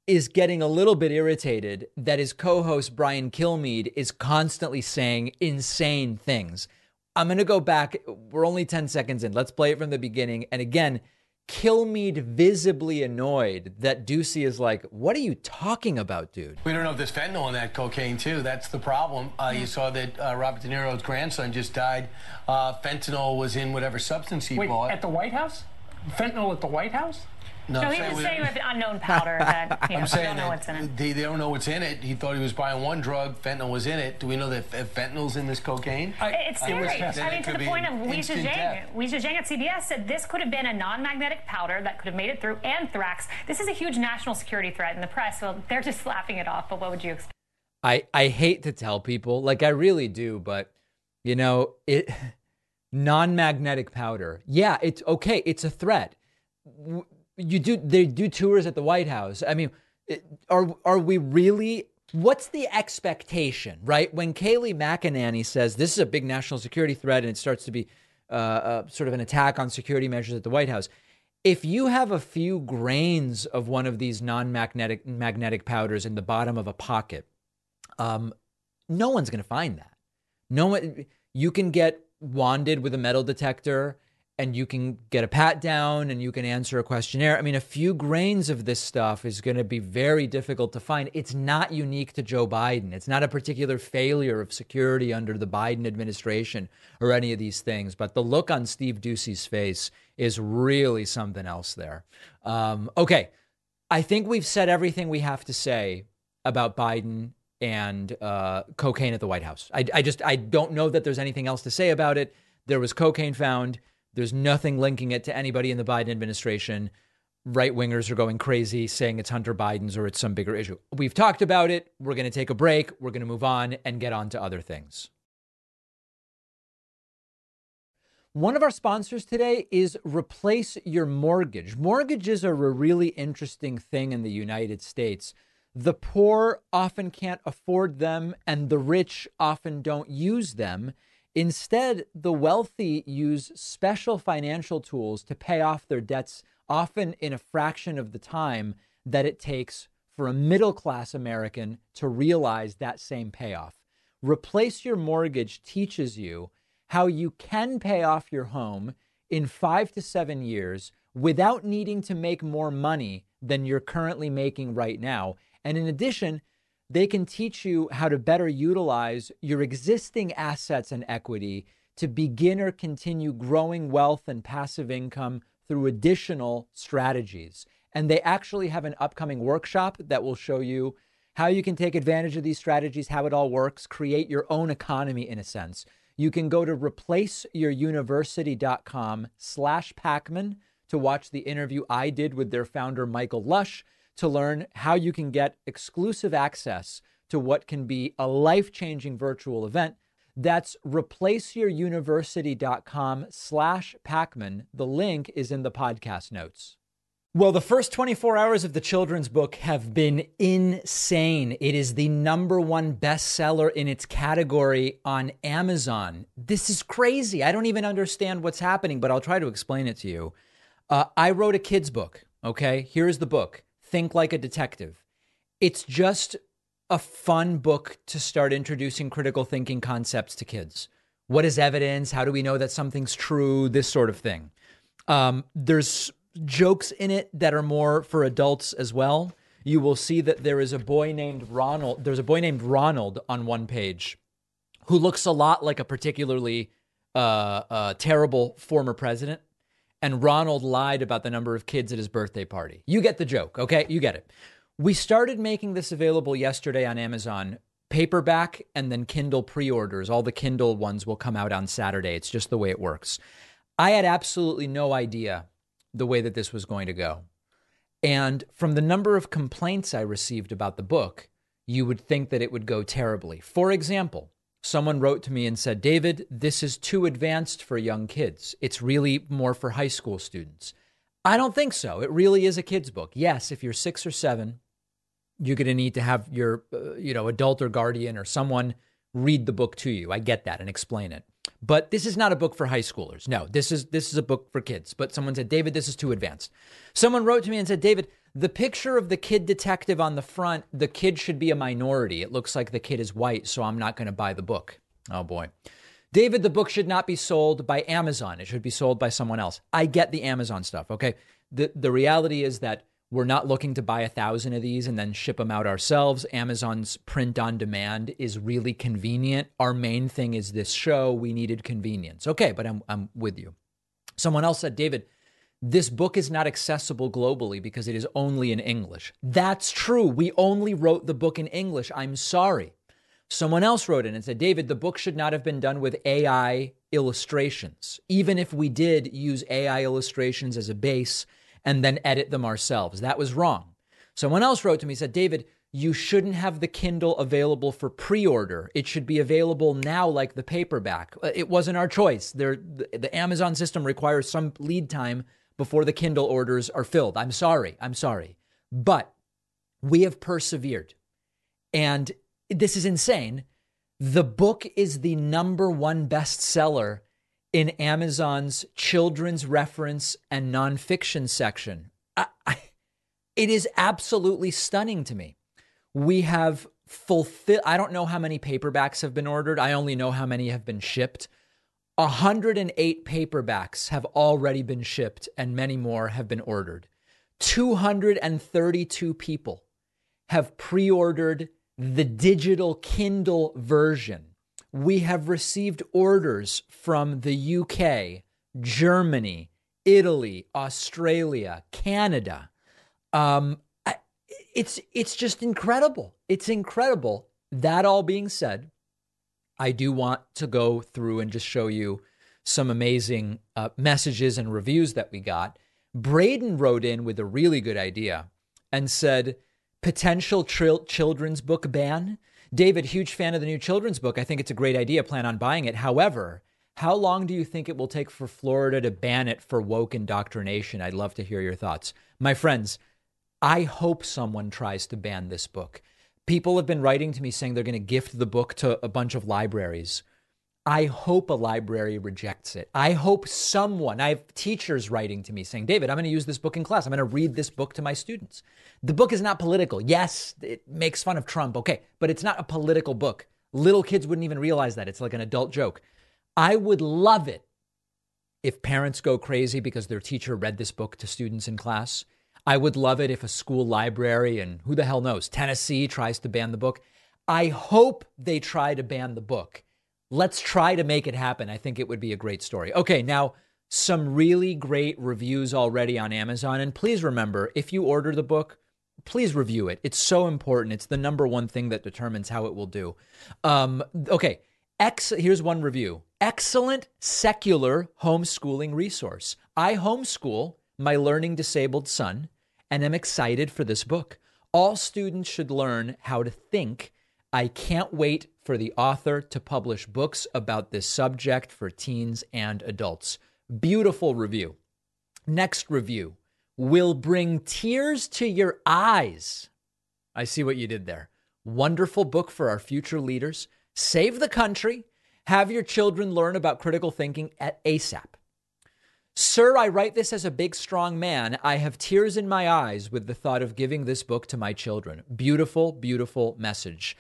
S1: is getting a little bit irritated that his co host Brian Kilmeade is constantly saying insane things. I'm going to go back. We're only 10 seconds in. Let's play it from the beginning. And again, Kilmeade visibly annoyed that Doocy is like, "What are you talking about, dude?"
S3: We don't know if there's fentanyl in that cocaine too. That's the problem. Uh, you saw that uh, Robert De Niro's grandson just died. Uh, fentanyl was in whatever substance he
S4: Wait,
S3: bought.
S4: At the White House? Fentanyl at the White House?
S5: No, no he was saying with an unknown powder [LAUGHS] that you know, I'm saying
S3: don't know what's in it. They, they, don't know what's in it. He thought he was buying one drug. Fentanyl was in it. Do we know that fentanyl's in this cocaine?
S5: I, it's scary. I, I mean, to the point of Weijia Jiang. Weijia Jiang at CBS said this could have been a non-magnetic powder that could have made it through anthrax. This is a huge national security threat in the press. Well, they're just laughing it off. But what would you expect?
S1: I, I hate to tell people, like I really do, but you know, it [LAUGHS] non-magnetic powder. Yeah, it's okay. It's a threat you do they do tours at the White House. I mean, are are we really? What's the expectation, right? When Kayleigh McEnany says this is a big national security threat and it starts to be uh, uh, sort of an attack on security measures at the White House, if you have a few grains of one of these non-magnetic magnetic powders in the bottom of a pocket, um, no one's going to find that. No one. You can get wanded with a metal detector and you can get a pat down and you can answer a questionnaire. I mean, a few grains of this stuff is going to be very difficult to find. It's not unique to Joe Biden. It's not a particular failure of security under the Biden administration or any of these things. But the look on Steve Doocy's face is really something else there. Um, okay. I think we've said everything we have to say about Biden and uh, cocaine at the White House. I, I just I don't know that there's anything else to say about it. There was cocaine found. There's nothing linking it to anybody in the Biden administration. Right wingers are going crazy saying it's Hunter Biden's or it's some bigger issue. We've talked about it. We're going to take a break. We're going to move on and get on to other things. One of our sponsors today is Replace Your Mortgage. Mortgages are a really interesting thing in the United States. The poor often can't afford them, and the rich often don't use them. Instead, the wealthy use special financial tools to pay off their debts, often in a fraction of the time that it takes for a middle class American to realize that same payoff. Replace Your Mortgage teaches you how you can pay off your home in five to seven years without needing to make more money than you're currently making right now. And in addition, they can teach you how to better utilize your existing assets and equity to begin or continue growing wealth and passive income through additional strategies. And they actually have an upcoming workshop that will show you how you can take advantage of these strategies, how it all works, create your own economy in a sense. You can go to replaceyouruniversity.com slash Pakman to watch the interview I did with their founder, Michael Lush, to learn how you can get exclusive access to what can be a life changing virtual event. That's replaceyouruniversity.com slash Pakman. The link is in the podcast notes. Well, the first 24 hours of the children's book have been insane. It is the number one bestseller in its category on Amazon. This is crazy. I don't even understand what's happening, but I'll try to explain it to you. Uh, I wrote a kid's book, okay? Here's the book Think Like a Detective. It's just a fun book to start introducing critical thinking concepts to kids. What is evidence? How do we know that something's true? This sort of thing. Um, there's jokes in it that are more for adults as well. You will see that there is a boy named Ronald. There's a boy named Ronald on one page who looks a lot like a particularly uh, uh, terrible former president. And Ronald lied about the number of kids at his birthday party. You get the joke, okay? You get it. We started making this available yesterday on Amazon, paperback and then Kindle pre orders. All the Kindle ones will come out on Saturday. It's just the way it works. I had absolutely no idea the way that this was going to go. And from the number of complaints I received about the book, you would think that it would go terribly. For example, someone wrote to me and said, David, this is too advanced for young kids. It's really more for high school students. I don't think so. It really is a kid's book. Yes, if you're six or seven, you're going to need to have your uh, you know adult or guardian or someone read the book to you i get that and explain it but this is not a book for high schoolers no this is this is a book for kids but someone said david this is too advanced someone wrote to me and said david the picture of the kid detective on the front the kid should be a minority it looks like the kid is white so i'm not going to buy the book oh boy david the book should not be sold by amazon it should be sold by someone else i get the amazon stuff okay the the reality is that we're not looking to buy a thousand of these and then ship them out ourselves. Amazon's print on demand is really convenient. Our main thing is this show. We needed convenience. Okay, but I'm, I'm with you. Someone else said, David, this book is not accessible globally because it is only in English. That's true. We only wrote the book in English. I'm sorry. Someone else wrote in and said, David, the book should not have been done with AI illustrations. Even if we did use AI illustrations as a base, and then edit them ourselves. That was wrong. Someone else wrote to me, and said, David, you shouldn't have the Kindle available for pre order. It should be available now, like the paperback. Uh, it wasn't our choice. There, the Amazon system requires some lead time before the Kindle orders are filled. I'm sorry. I'm sorry. But we have persevered. And this is insane. The book is the number one bestseller in Amazon's children's reference and nonfiction section. I, I, it is absolutely stunning to me. We have fulfilled, I don't know how many paperbacks have been ordered. I only know how many have been shipped. 108 paperbacks have already been shipped, and many more have been ordered. 232 people have pre ordered the digital Kindle version we have received orders from the UK, Germany, Italy, Australia, Canada. Um, it's it's just incredible. It's incredible. That all being said, I do want to go through and just show you some amazing uh, messages and reviews that we got. Braden wrote in with a really good idea and said potential children's book ban. David, huge fan of the new children's book. I think it's a great idea. Plan on buying it. However, how long do you think it will take for Florida to ban it for woke indoctrination? I'd love to hear your thoughts. My friends, I hope someone tries to ban this book. People have been writing to me saying they're going to gift the book to a bunch of libraries. I hope a library rejects it. I hope someone, I have teachers writing to me saying, David, I'm going to use this book in class. I'm going to read this book to my students. The book is not political. Yes, it makes fun of Trump. Okay, but it's not a political book. Little kids wouldn't even realize that. It's like an adult joke. I would love it if parents go crazy because their teacher read this book to students in class. I would love it if a school library and who the hell knows, Tennessee tries to ban the book. I hope they try to ban the book Let's try to make it happen. I think it would be a great story. Okay, now some really great reviews already on Amazon. And please remember, if you order the book, please review it. It's so important. It's the number one thing that determines how it will do. Um, okay, Ex- here's one review excellent secular homeschooling resource. I homeschool my learning disabled son and am excited for this book. All students should learn how to think. I can't wait for the author to publish books about this subject for teens and adults. Beautiful review. Next review will bring tears to your eyes. I see what you did there. Wonderful book for our future leaders. Save the country. Have your children learn about critical thinking at ASAP. Sir, I write this as a big, strong man. I have tears in my eyes with the thought of giving this book to my children. Beautiful, beautiful message.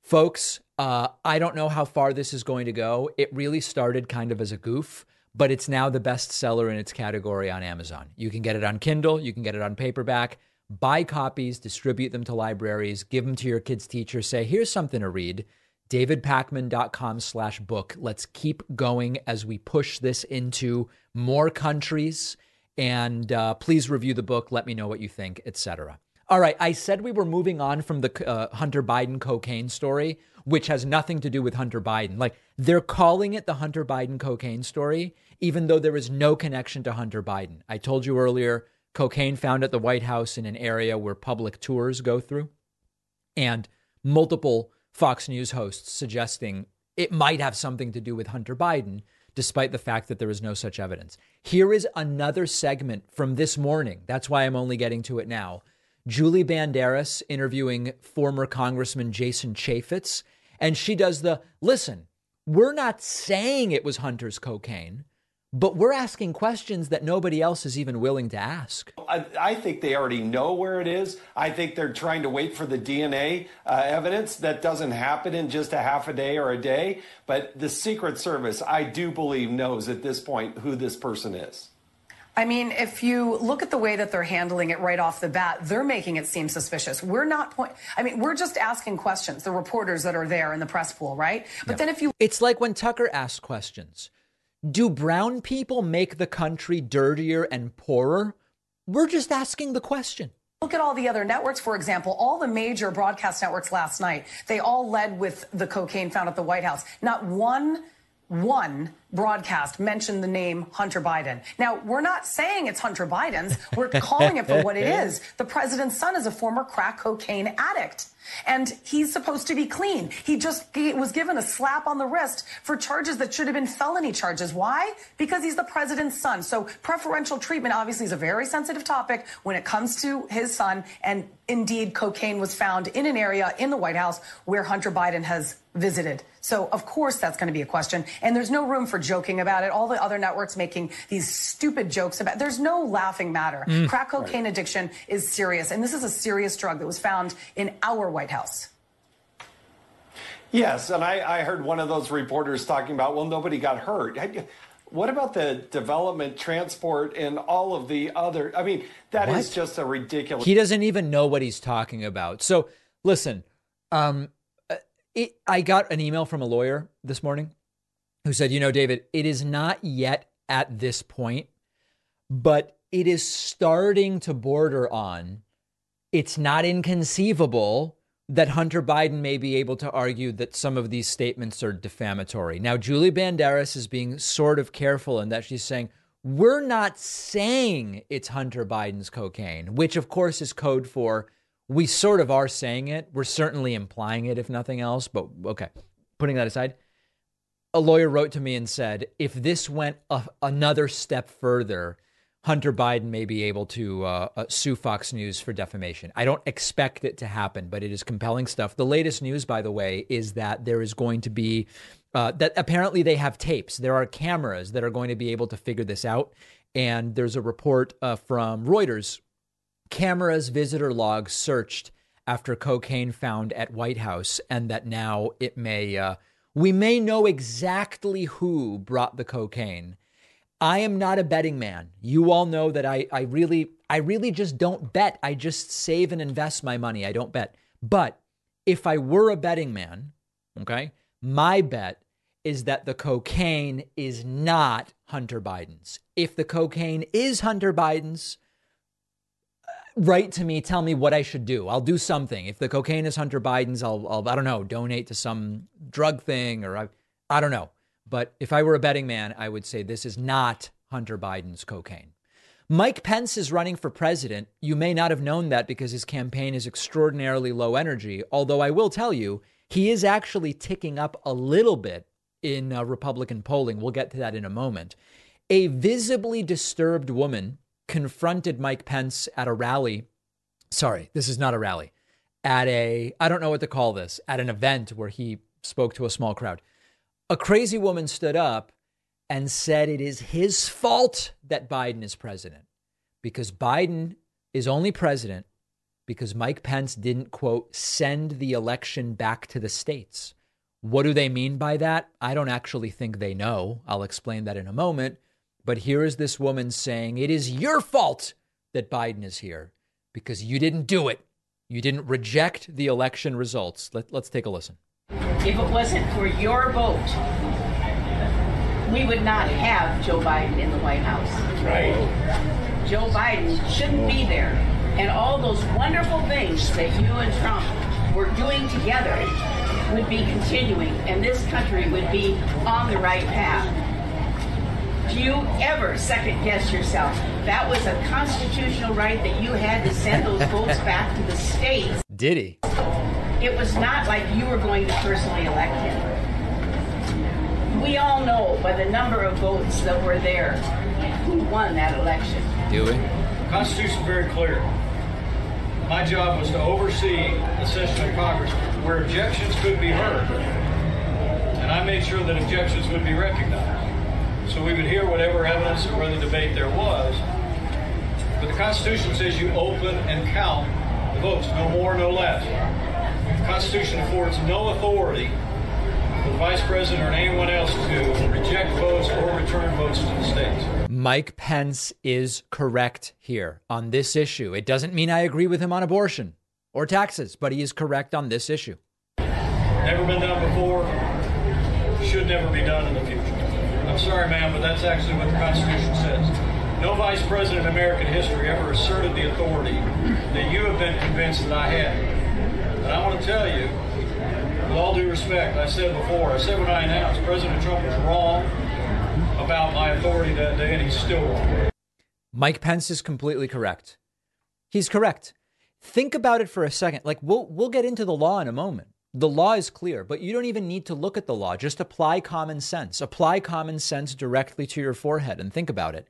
S1: Folks, uh, I don't know how far this is going to go. It really started kind of as a goof but it's now the best seller in its category on Amazon. You can get it on Kindle, you can get it on paperback. Buy copies, distribute them to libraries, give them to your kid's teacher. Say, here's something to read. DavidPakman.com slash book. Let's keep going as we push this into more countries. And uh, please review the book. Let me know what you think, etc. All right, I said we were moving on from the uh, Hunter Biden cocaine story, which has nothing to do with Hunter Biden. Like they're calling it the Hunter Biden cocaine story, even though there is no connection to Hunter Biden. I told you earlier, cocaine found at the White House in an area where public tours go through, and multiple Fox News hosts suggesting it might have something to do with Hunter Biden, despite the fact that there is no such evidence. Here is another segment from this morning. That's why I'm only getting to it now. Julie Banderas interviewing former Congressman Jason Chaffetz, and she does the listen, we're not saying it was Hunter's cocaine. But we're asking questions that nobody else is even willing to ask.
S6: I, I, think they already know where it is. I think they're trying to wait for the DNA uh, evidence. That doesn't happen in just a half a day or a day. But the Secret Service, I do believe, knows at this point who this person is.
S7: I mean, if you look at the way that they're handling it right off the bat, they're making it seem suspicious. We're not point. I mean, we're just asking questions. The reporters that are there in the press pool, right? But yep. then if you,
S1: it's like when Tucker asks questions. Do brown people make the country dirtier and poorer? We're just asking the question.
S7: Look at all the other networks, for example, all the major broadcast networks last night, they all led with the cocaine found at the White House. Not one one broadcast mentioned the name Hunter Biden. Now, we're not saying it's Hunter Biden's. We're [LAUGHS] calling it for what it is. The president's son is a former crack cocaine addict and he's supposed to be clean. He just he was given a slap on the wrist for charges that should have been felony charges. Why? Because he's the president's son. So preferential treatment obviously is a very sensitive topic when it comes to his son. And indeed, cocaine was found in an area in the White House where Hunter Biden has visited. So of course that's going to be a question. And there's no room for joking about it. All the other networks making these stupid jokes about it. There's no laughing matter. Mm, Crack cocaine right. addiction is serious. And this is a serious drug that was found in our White House.
S6: Yes, and I, I heard one of those reporters talking about, well, nobody got hurt. What about the development, transport, and all of the other? I mean, that what? is just a ridiculous.
S1: He doesn't even know what he's talking about. So, listen, um, it, I got an email from a lawyer this morning who said, you know, David, it is not yet at this point, but it is starting to border on. It's not inconceivable that Hunter Biden may be able to argue that some of these statements are defamatory. Now, Julie Banderas is being sort of careful in that she's saying, we're not saying it's Hunter Biden's cocaine, which of course is code for we sort of are saying it. We're certainly implying it, if nothing else. But okay, putting that aside, a lawyer wrote to me and said, if this went a, another step further, Hunter Biden may be able to uh, uh, sue Fox News for defamation. I don't expect it to happen, but it is compelling stuff. The latest news, by the way, is that there is going to be uh, that apparently they have tapes. There are cameras that are going to be able to figure this out. And there's a report uh, from Reuters cameras visitor logs searched after cocaine found at White House, and that now it may, uh, we may know exactly who brought the cocaine I am not a betting man. You all know that I, I really, I really just don't bet. I just save and invest my money. I don't bet. But if I were a betting man, okay, my bet is that the cocaine is not Hunter Biden's. If the cocaine is Hunter Biden's, write to me, tell me what I should do. I'll do something. If the cocaine is Hunter Biden's, I'll, I'll I don't know, donate to some drug thing or I, I don't know. But if I were a betting man, I would say this is not Hunter Biden's cocaine. Mike Pence is running for president. You may not have known that because his campaign is extraordinarily low energy. Although I will tell you, he is actually ticking up a little bit in uh, Republican polling. We'll get to that in a moment. A visibly disturbed woman confronted Mike Pence at a rally. Sorry, this is not a rally. At a, I don't know what to call this, at an event where he spoke to a small crowd. A crazy woman stood up and said it is his fault that Biden is president because Biden is only president because Mike Pence didn't, quote, send the election back to the states. What do they mean by that? I don't actually think they know. I'll explain that in a moment. But here is this woman saying, It is your fault that Biden is here because you didn't do it. You didn't reject the election results. Let, us take a listen.
S8: If it wasn't for your vote, we would not have Joe Biden in the White House.
S9: Right.
S8: Joe Biden shouldn't be there. And all those wonderful things that you and Trump were doing together would be continuing, and this country would be on the right path. Do you ever second guess yourself? That was a constitutional right that you had to send those [LAUGHS] votes back to the states.
S1: Did he?
S8: It was not like you were going to personally elect him we all know by the number of votes that were there who won that election.
S1: Do we?
S9: The Constitution very clear. My job was to oversee the session of Congress where objections could be heard. And I made sure that objections would be recognized. So we would hear whatever evidence or the debate there was. But the Constitution says you open and count the votes, no more, no less. The Constitution affords no authority for the vice president or anyone else to reject votes or return votes to the states.
S1: Mike Pence is correct here on this issue. It doesn't mean I agree with him on abortion or taxes, but he is correct on this issue.
S9: Never been done before, should never be done in the future. I'm sorry, ma'am, but that's actually what the Constitution says. No vice president in American history ever asserted the authority that you have been convinced that I had. And I want to tell you, with all due respect, I said before, I said when I announced President Trump was wrong about my authority that day, and he's still wrong.
S1: Mike Pence is completely correct. He's correct. Think about it for a second. Like we'll we'll get into the law in a moment. The law is clear, but you don't even need to look at the law. Just apply common sense. Apply common sense directly to your forehead and think about it.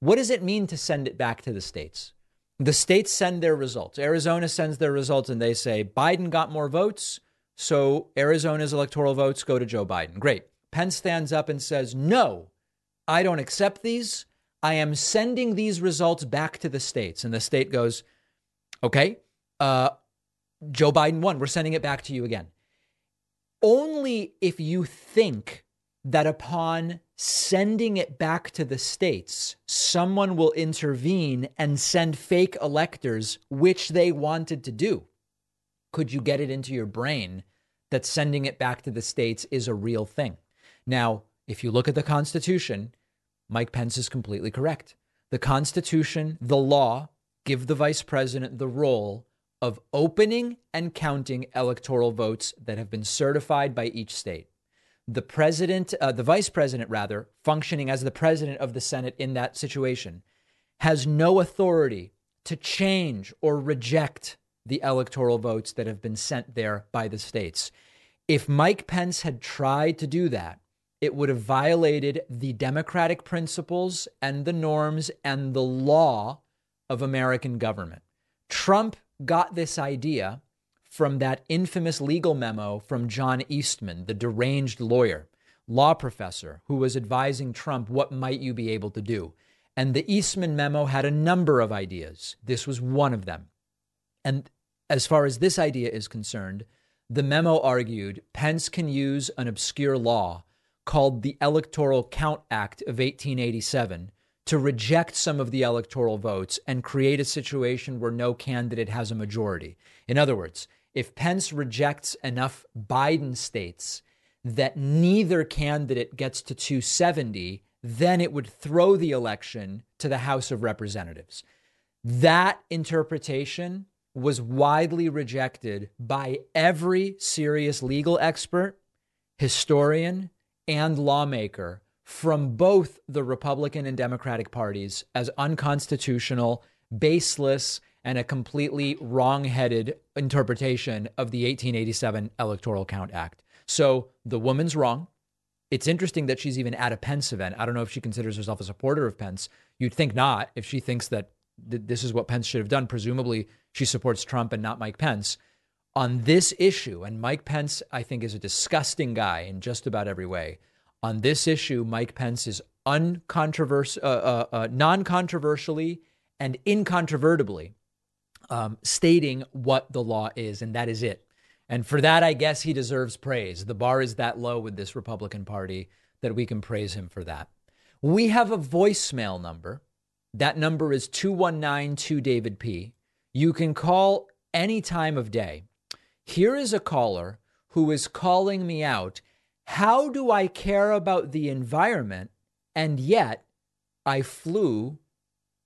S1: What does it mean to send it back to the states? The states send their results. Arizona sends their results and they say Biden got more votes. So Arizona's electoral votes go to Joe Biden. Great. Pence stands up and says, No, I don't accept these. I am sending these results back to the states. And the state goes, Okay, uh, Joe Biden won. We're sending it back to you again. Only if you think that upon sending it back to the states, someone will intervene and send fake electors, which they wanted to do could you get it into your brain that sending it back to the states is a real thing? Now, if you look at the Constitution, Mike Pence is completely correct. The Constitution, the law, give the vice president the role of opening and counting electoral votes that have been certified by each state. The president, uh, the vice president, rather, functioning as the president of the Senate in that situation, has no authority to change or reject the electoral votes that have been sent there by the states. If Mike Pence had tried to do that, it would have violated the democratic principles and the norms and the law of American government. Trump got this idea from that infamous legal memo from John Eastman, the deranged lawyer, law professor, who was advising Trump what might you be able to do. And the Eastman memo had a number of ideas. This was one of them. And as far as this idea is concerned, the memo argued Pence can use an obscure law called the Electoral Count Act of 1887 to reject some of the electoral votes and create a situation where no candidate has a majority. In other words, if Pence rejects enough Biden states, that neither candidate gets to 270, then it would throw the election to the House of Representatives. That interpretation was widely rejected by every serious legal expert, historian, and lawmaker from both the Republican and Democratic parties as unconstitutional, baseless, and a completely wrong-headed interpretation of the 1887 Electoral Count Act. So the woman's wrong. It's interesting that she's even at a Pence event. I don't know if she considers herself a supporter of Pence. You'd think not if she thinks that th- this is what Pence should have done. Presumably, she supports Trump and not Mike Pence. On this issue, and Mike Pence, I think, is a disgusting guy in just about every way. On this issue, Mike Pence is uncontrovers- uh, uh, uh, non controversially and incontrovertibly um, stating what the law is, and that is it. And for that, I guess he deserves praise. The bar is that low with this Republican Party that we can praise him for that. We have a voicemail number. That number is 2192 David P. You can call any time of day. Here is a caller who is calling me out. How do I care about the environment and yet I flew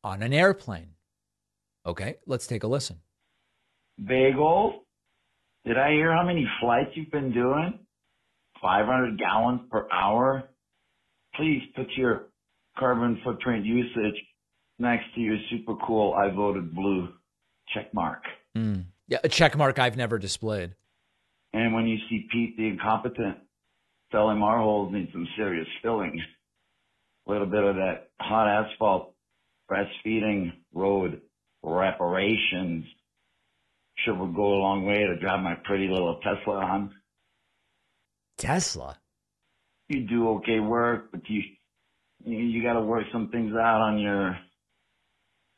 S1: on an airplane? Okay, let's take a listen.
S10: Bagel, did I hear how many flights you've been doing? 500 gallons per hour? Please put your carbon footprint usage next to your super cool I voted blue check mark.
S1: Mm. Yeah, a check mark I've never displayed.
S10: And when you see Pete the incompetent, our holes need some serious filling. A little bit of that hot asphalt breastfeeding road reparations sure would go a long way to drive my pretty little Tesla on.
S1: Tesla?
S10: You do okay work, but you you, you got to work some things out on your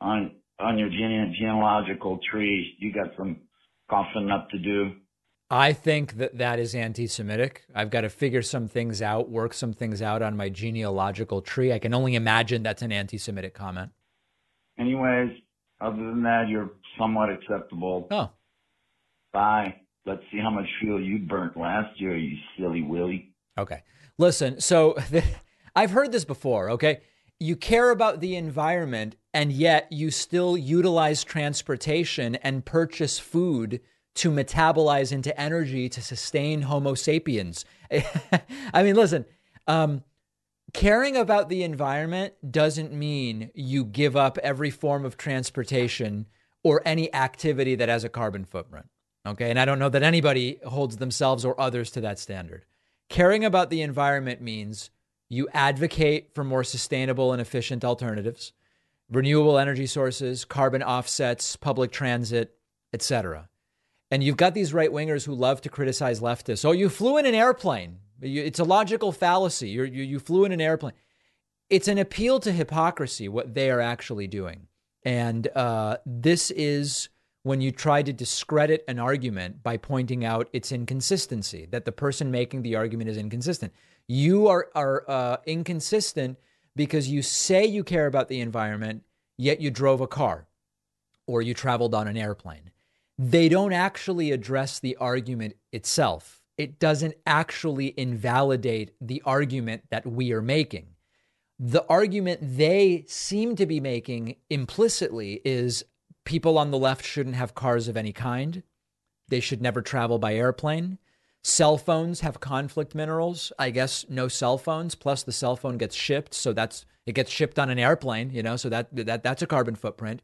S10: on on your gene- genealogical tree. You got some coughing up to do.
S1: I think that that is anti-Semitic. I've got to figure some things out, work some things out on my genealogical tree. I can only imagine that's an anti-Semitic comment.
S10: Anyways, other than that, you're somewhat acceptable.
S1: Oh.
S10: Bye. Let's see how much fuel you burnt last year, you silly Willie.
S1: Okay. Listen, so [LAUGHS] I've heard this before, okay? You care about the environment and yet you still utilize transportation and purchase food to metabolize into energy to sustain Homo sapiens. [LAUGHS] I mean, listen, um, caring about the environment doesn't mean you give up every form of transportation or any activity that has a carbon footprint. Okay. And I don't know that anybody holds themselves or others to that standard. Caring about the environment means you advocate for more sustainable and efficient alternatives, renewable energy sources, carbon offsets, public transit, etc. And you've got these right wingers who love to criticize leftists. Oh, you flew in an airplane. It's a logical fallacy. You you flew in an airplane. It's an appeal to hypocrisy what they are actually doing, and uh, this is when you try to discredit an argument by pointing out its inconsistency. That the person making the argument is inconsistent. You are are uh, inconsistent because you say you care about the environment, yet you drove a car or you traveled on an airplane. They don't actually address the argument itself it doesn't actually invalidate the argument that we are making. The argument they seem to be making implicitly is people on the left shouldn't have cars of any kind. They should never travel by airplane. Cell phones have conflict minerals. I guess no cell phones. Plus, the cell phone gets shipped, so that's it gets shipped on an airplane. You know, so that that that's a carbon footprint.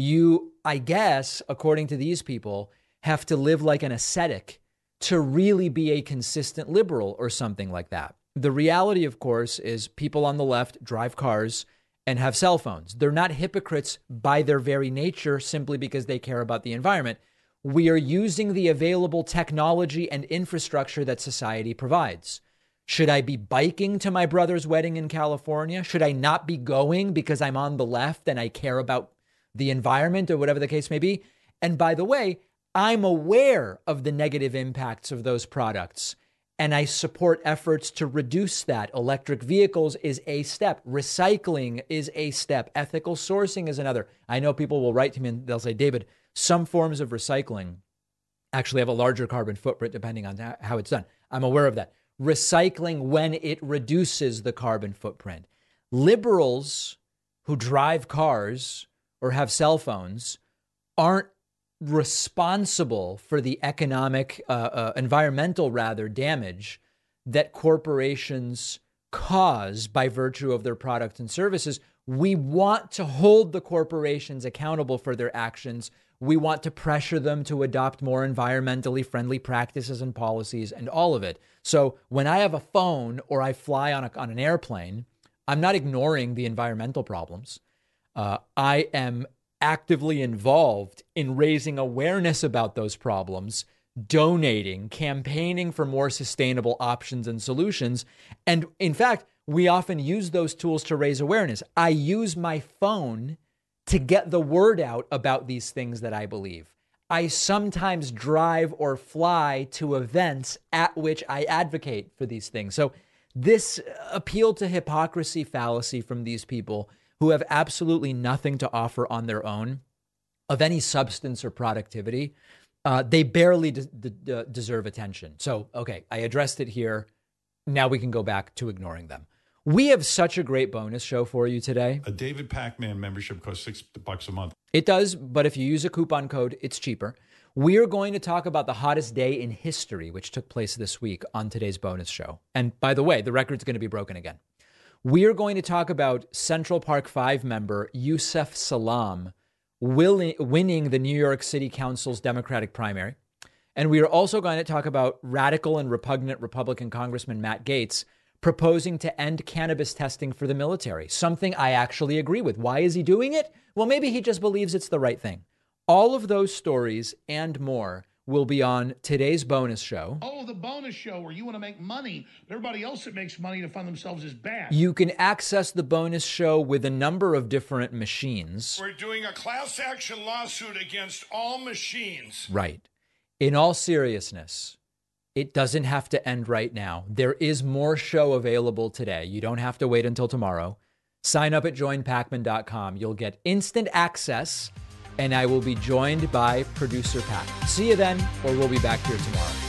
S1: You, I guess, according to these people, have to live like an ascetic to really be a consistent liberal or something like that. The reality, of course, is people on the left drive cars and have cell phones. They're not hypocrites by their very nature simply because they care about the environment. We are using the available technology and infrastructure that society provides. Should I be biking to my brother's wedding in California? Should I not be going because I'm on the left and I care about the environment or whatever the case may be? And by the way, I'm aware of the negative impacts of those products and I support efforts to reduce that. Electric vehicles is a step, recycling is a step, ethical sourcing is another. I know people will write to me and they'll say, David, some forms of recycling actually have a larger carbon footprint depending on how it's done. I'm aware of that. recycling when it reduces the carbon footprint. Liberals who drive cars or have cell phones aren't responsible for the economic, uh, uh, environmental rather, damage that corporations cause by virtue of their products and services. We want to hold the corporations accountable for their actions. We want to pressure them to adopt more environmentally friendly practices and policies and all of it. So when I have a phone or I fly on, a, on an airplane, I'm not ignoring the environmental problems. Uh, I am actively involved in raising awareness about those problems, donating, campaigning for more sustainable options and solutions. And in fact, we often use those tools to raise awareness. I use my phone to get the word out about these things that I believe. I sometimes drive or fly to events at which I advocate for these things. So, this appeal to hypocrisy fallacy from these people who have absolutely nothing to offer on their own of any substance or productivity, uh, they barely de- de- deserve attention. So, okay, I addressed it here. Now we can go back to ignoring them. We have such a great bonus show for you today.
S11: A David Pakman membership costs six bucks a month.
S1: It does, but if you use a coupon code, it's cheaper. We are going to talk about the hottest day in history, which took place this week on today's bonus show. And by the way, the record's going to be broken again. We are going to talk about Central Park 5 member Yusef Salaam winning the New York City Council's Democratic primary. And we are also going to talk about radical and repugnant Republican Congressman Matt Gaetz proposing to end cannabis testing for the military, something I actually agree with. Why is he doing it? Well, maybe he just believes it's the right thing. All of those stories and more will be on today's bonus show.
S12: Oh, the bonus show where you want to make money, but everybody else that makes money to fund themselves is bad.
S1: You can access the bonus show with a number of different machines.
S12: We're doing a class action lawsuit against all machines.
S1: Right. In all seriousness, it doesn't have to end right now. There is more show available today. You don't have to wait until tomorrow. Sign up at joinpakman.com. You'll get instant access and I will be joined by producer Pat. See you then, or we'll be back here tomorrow.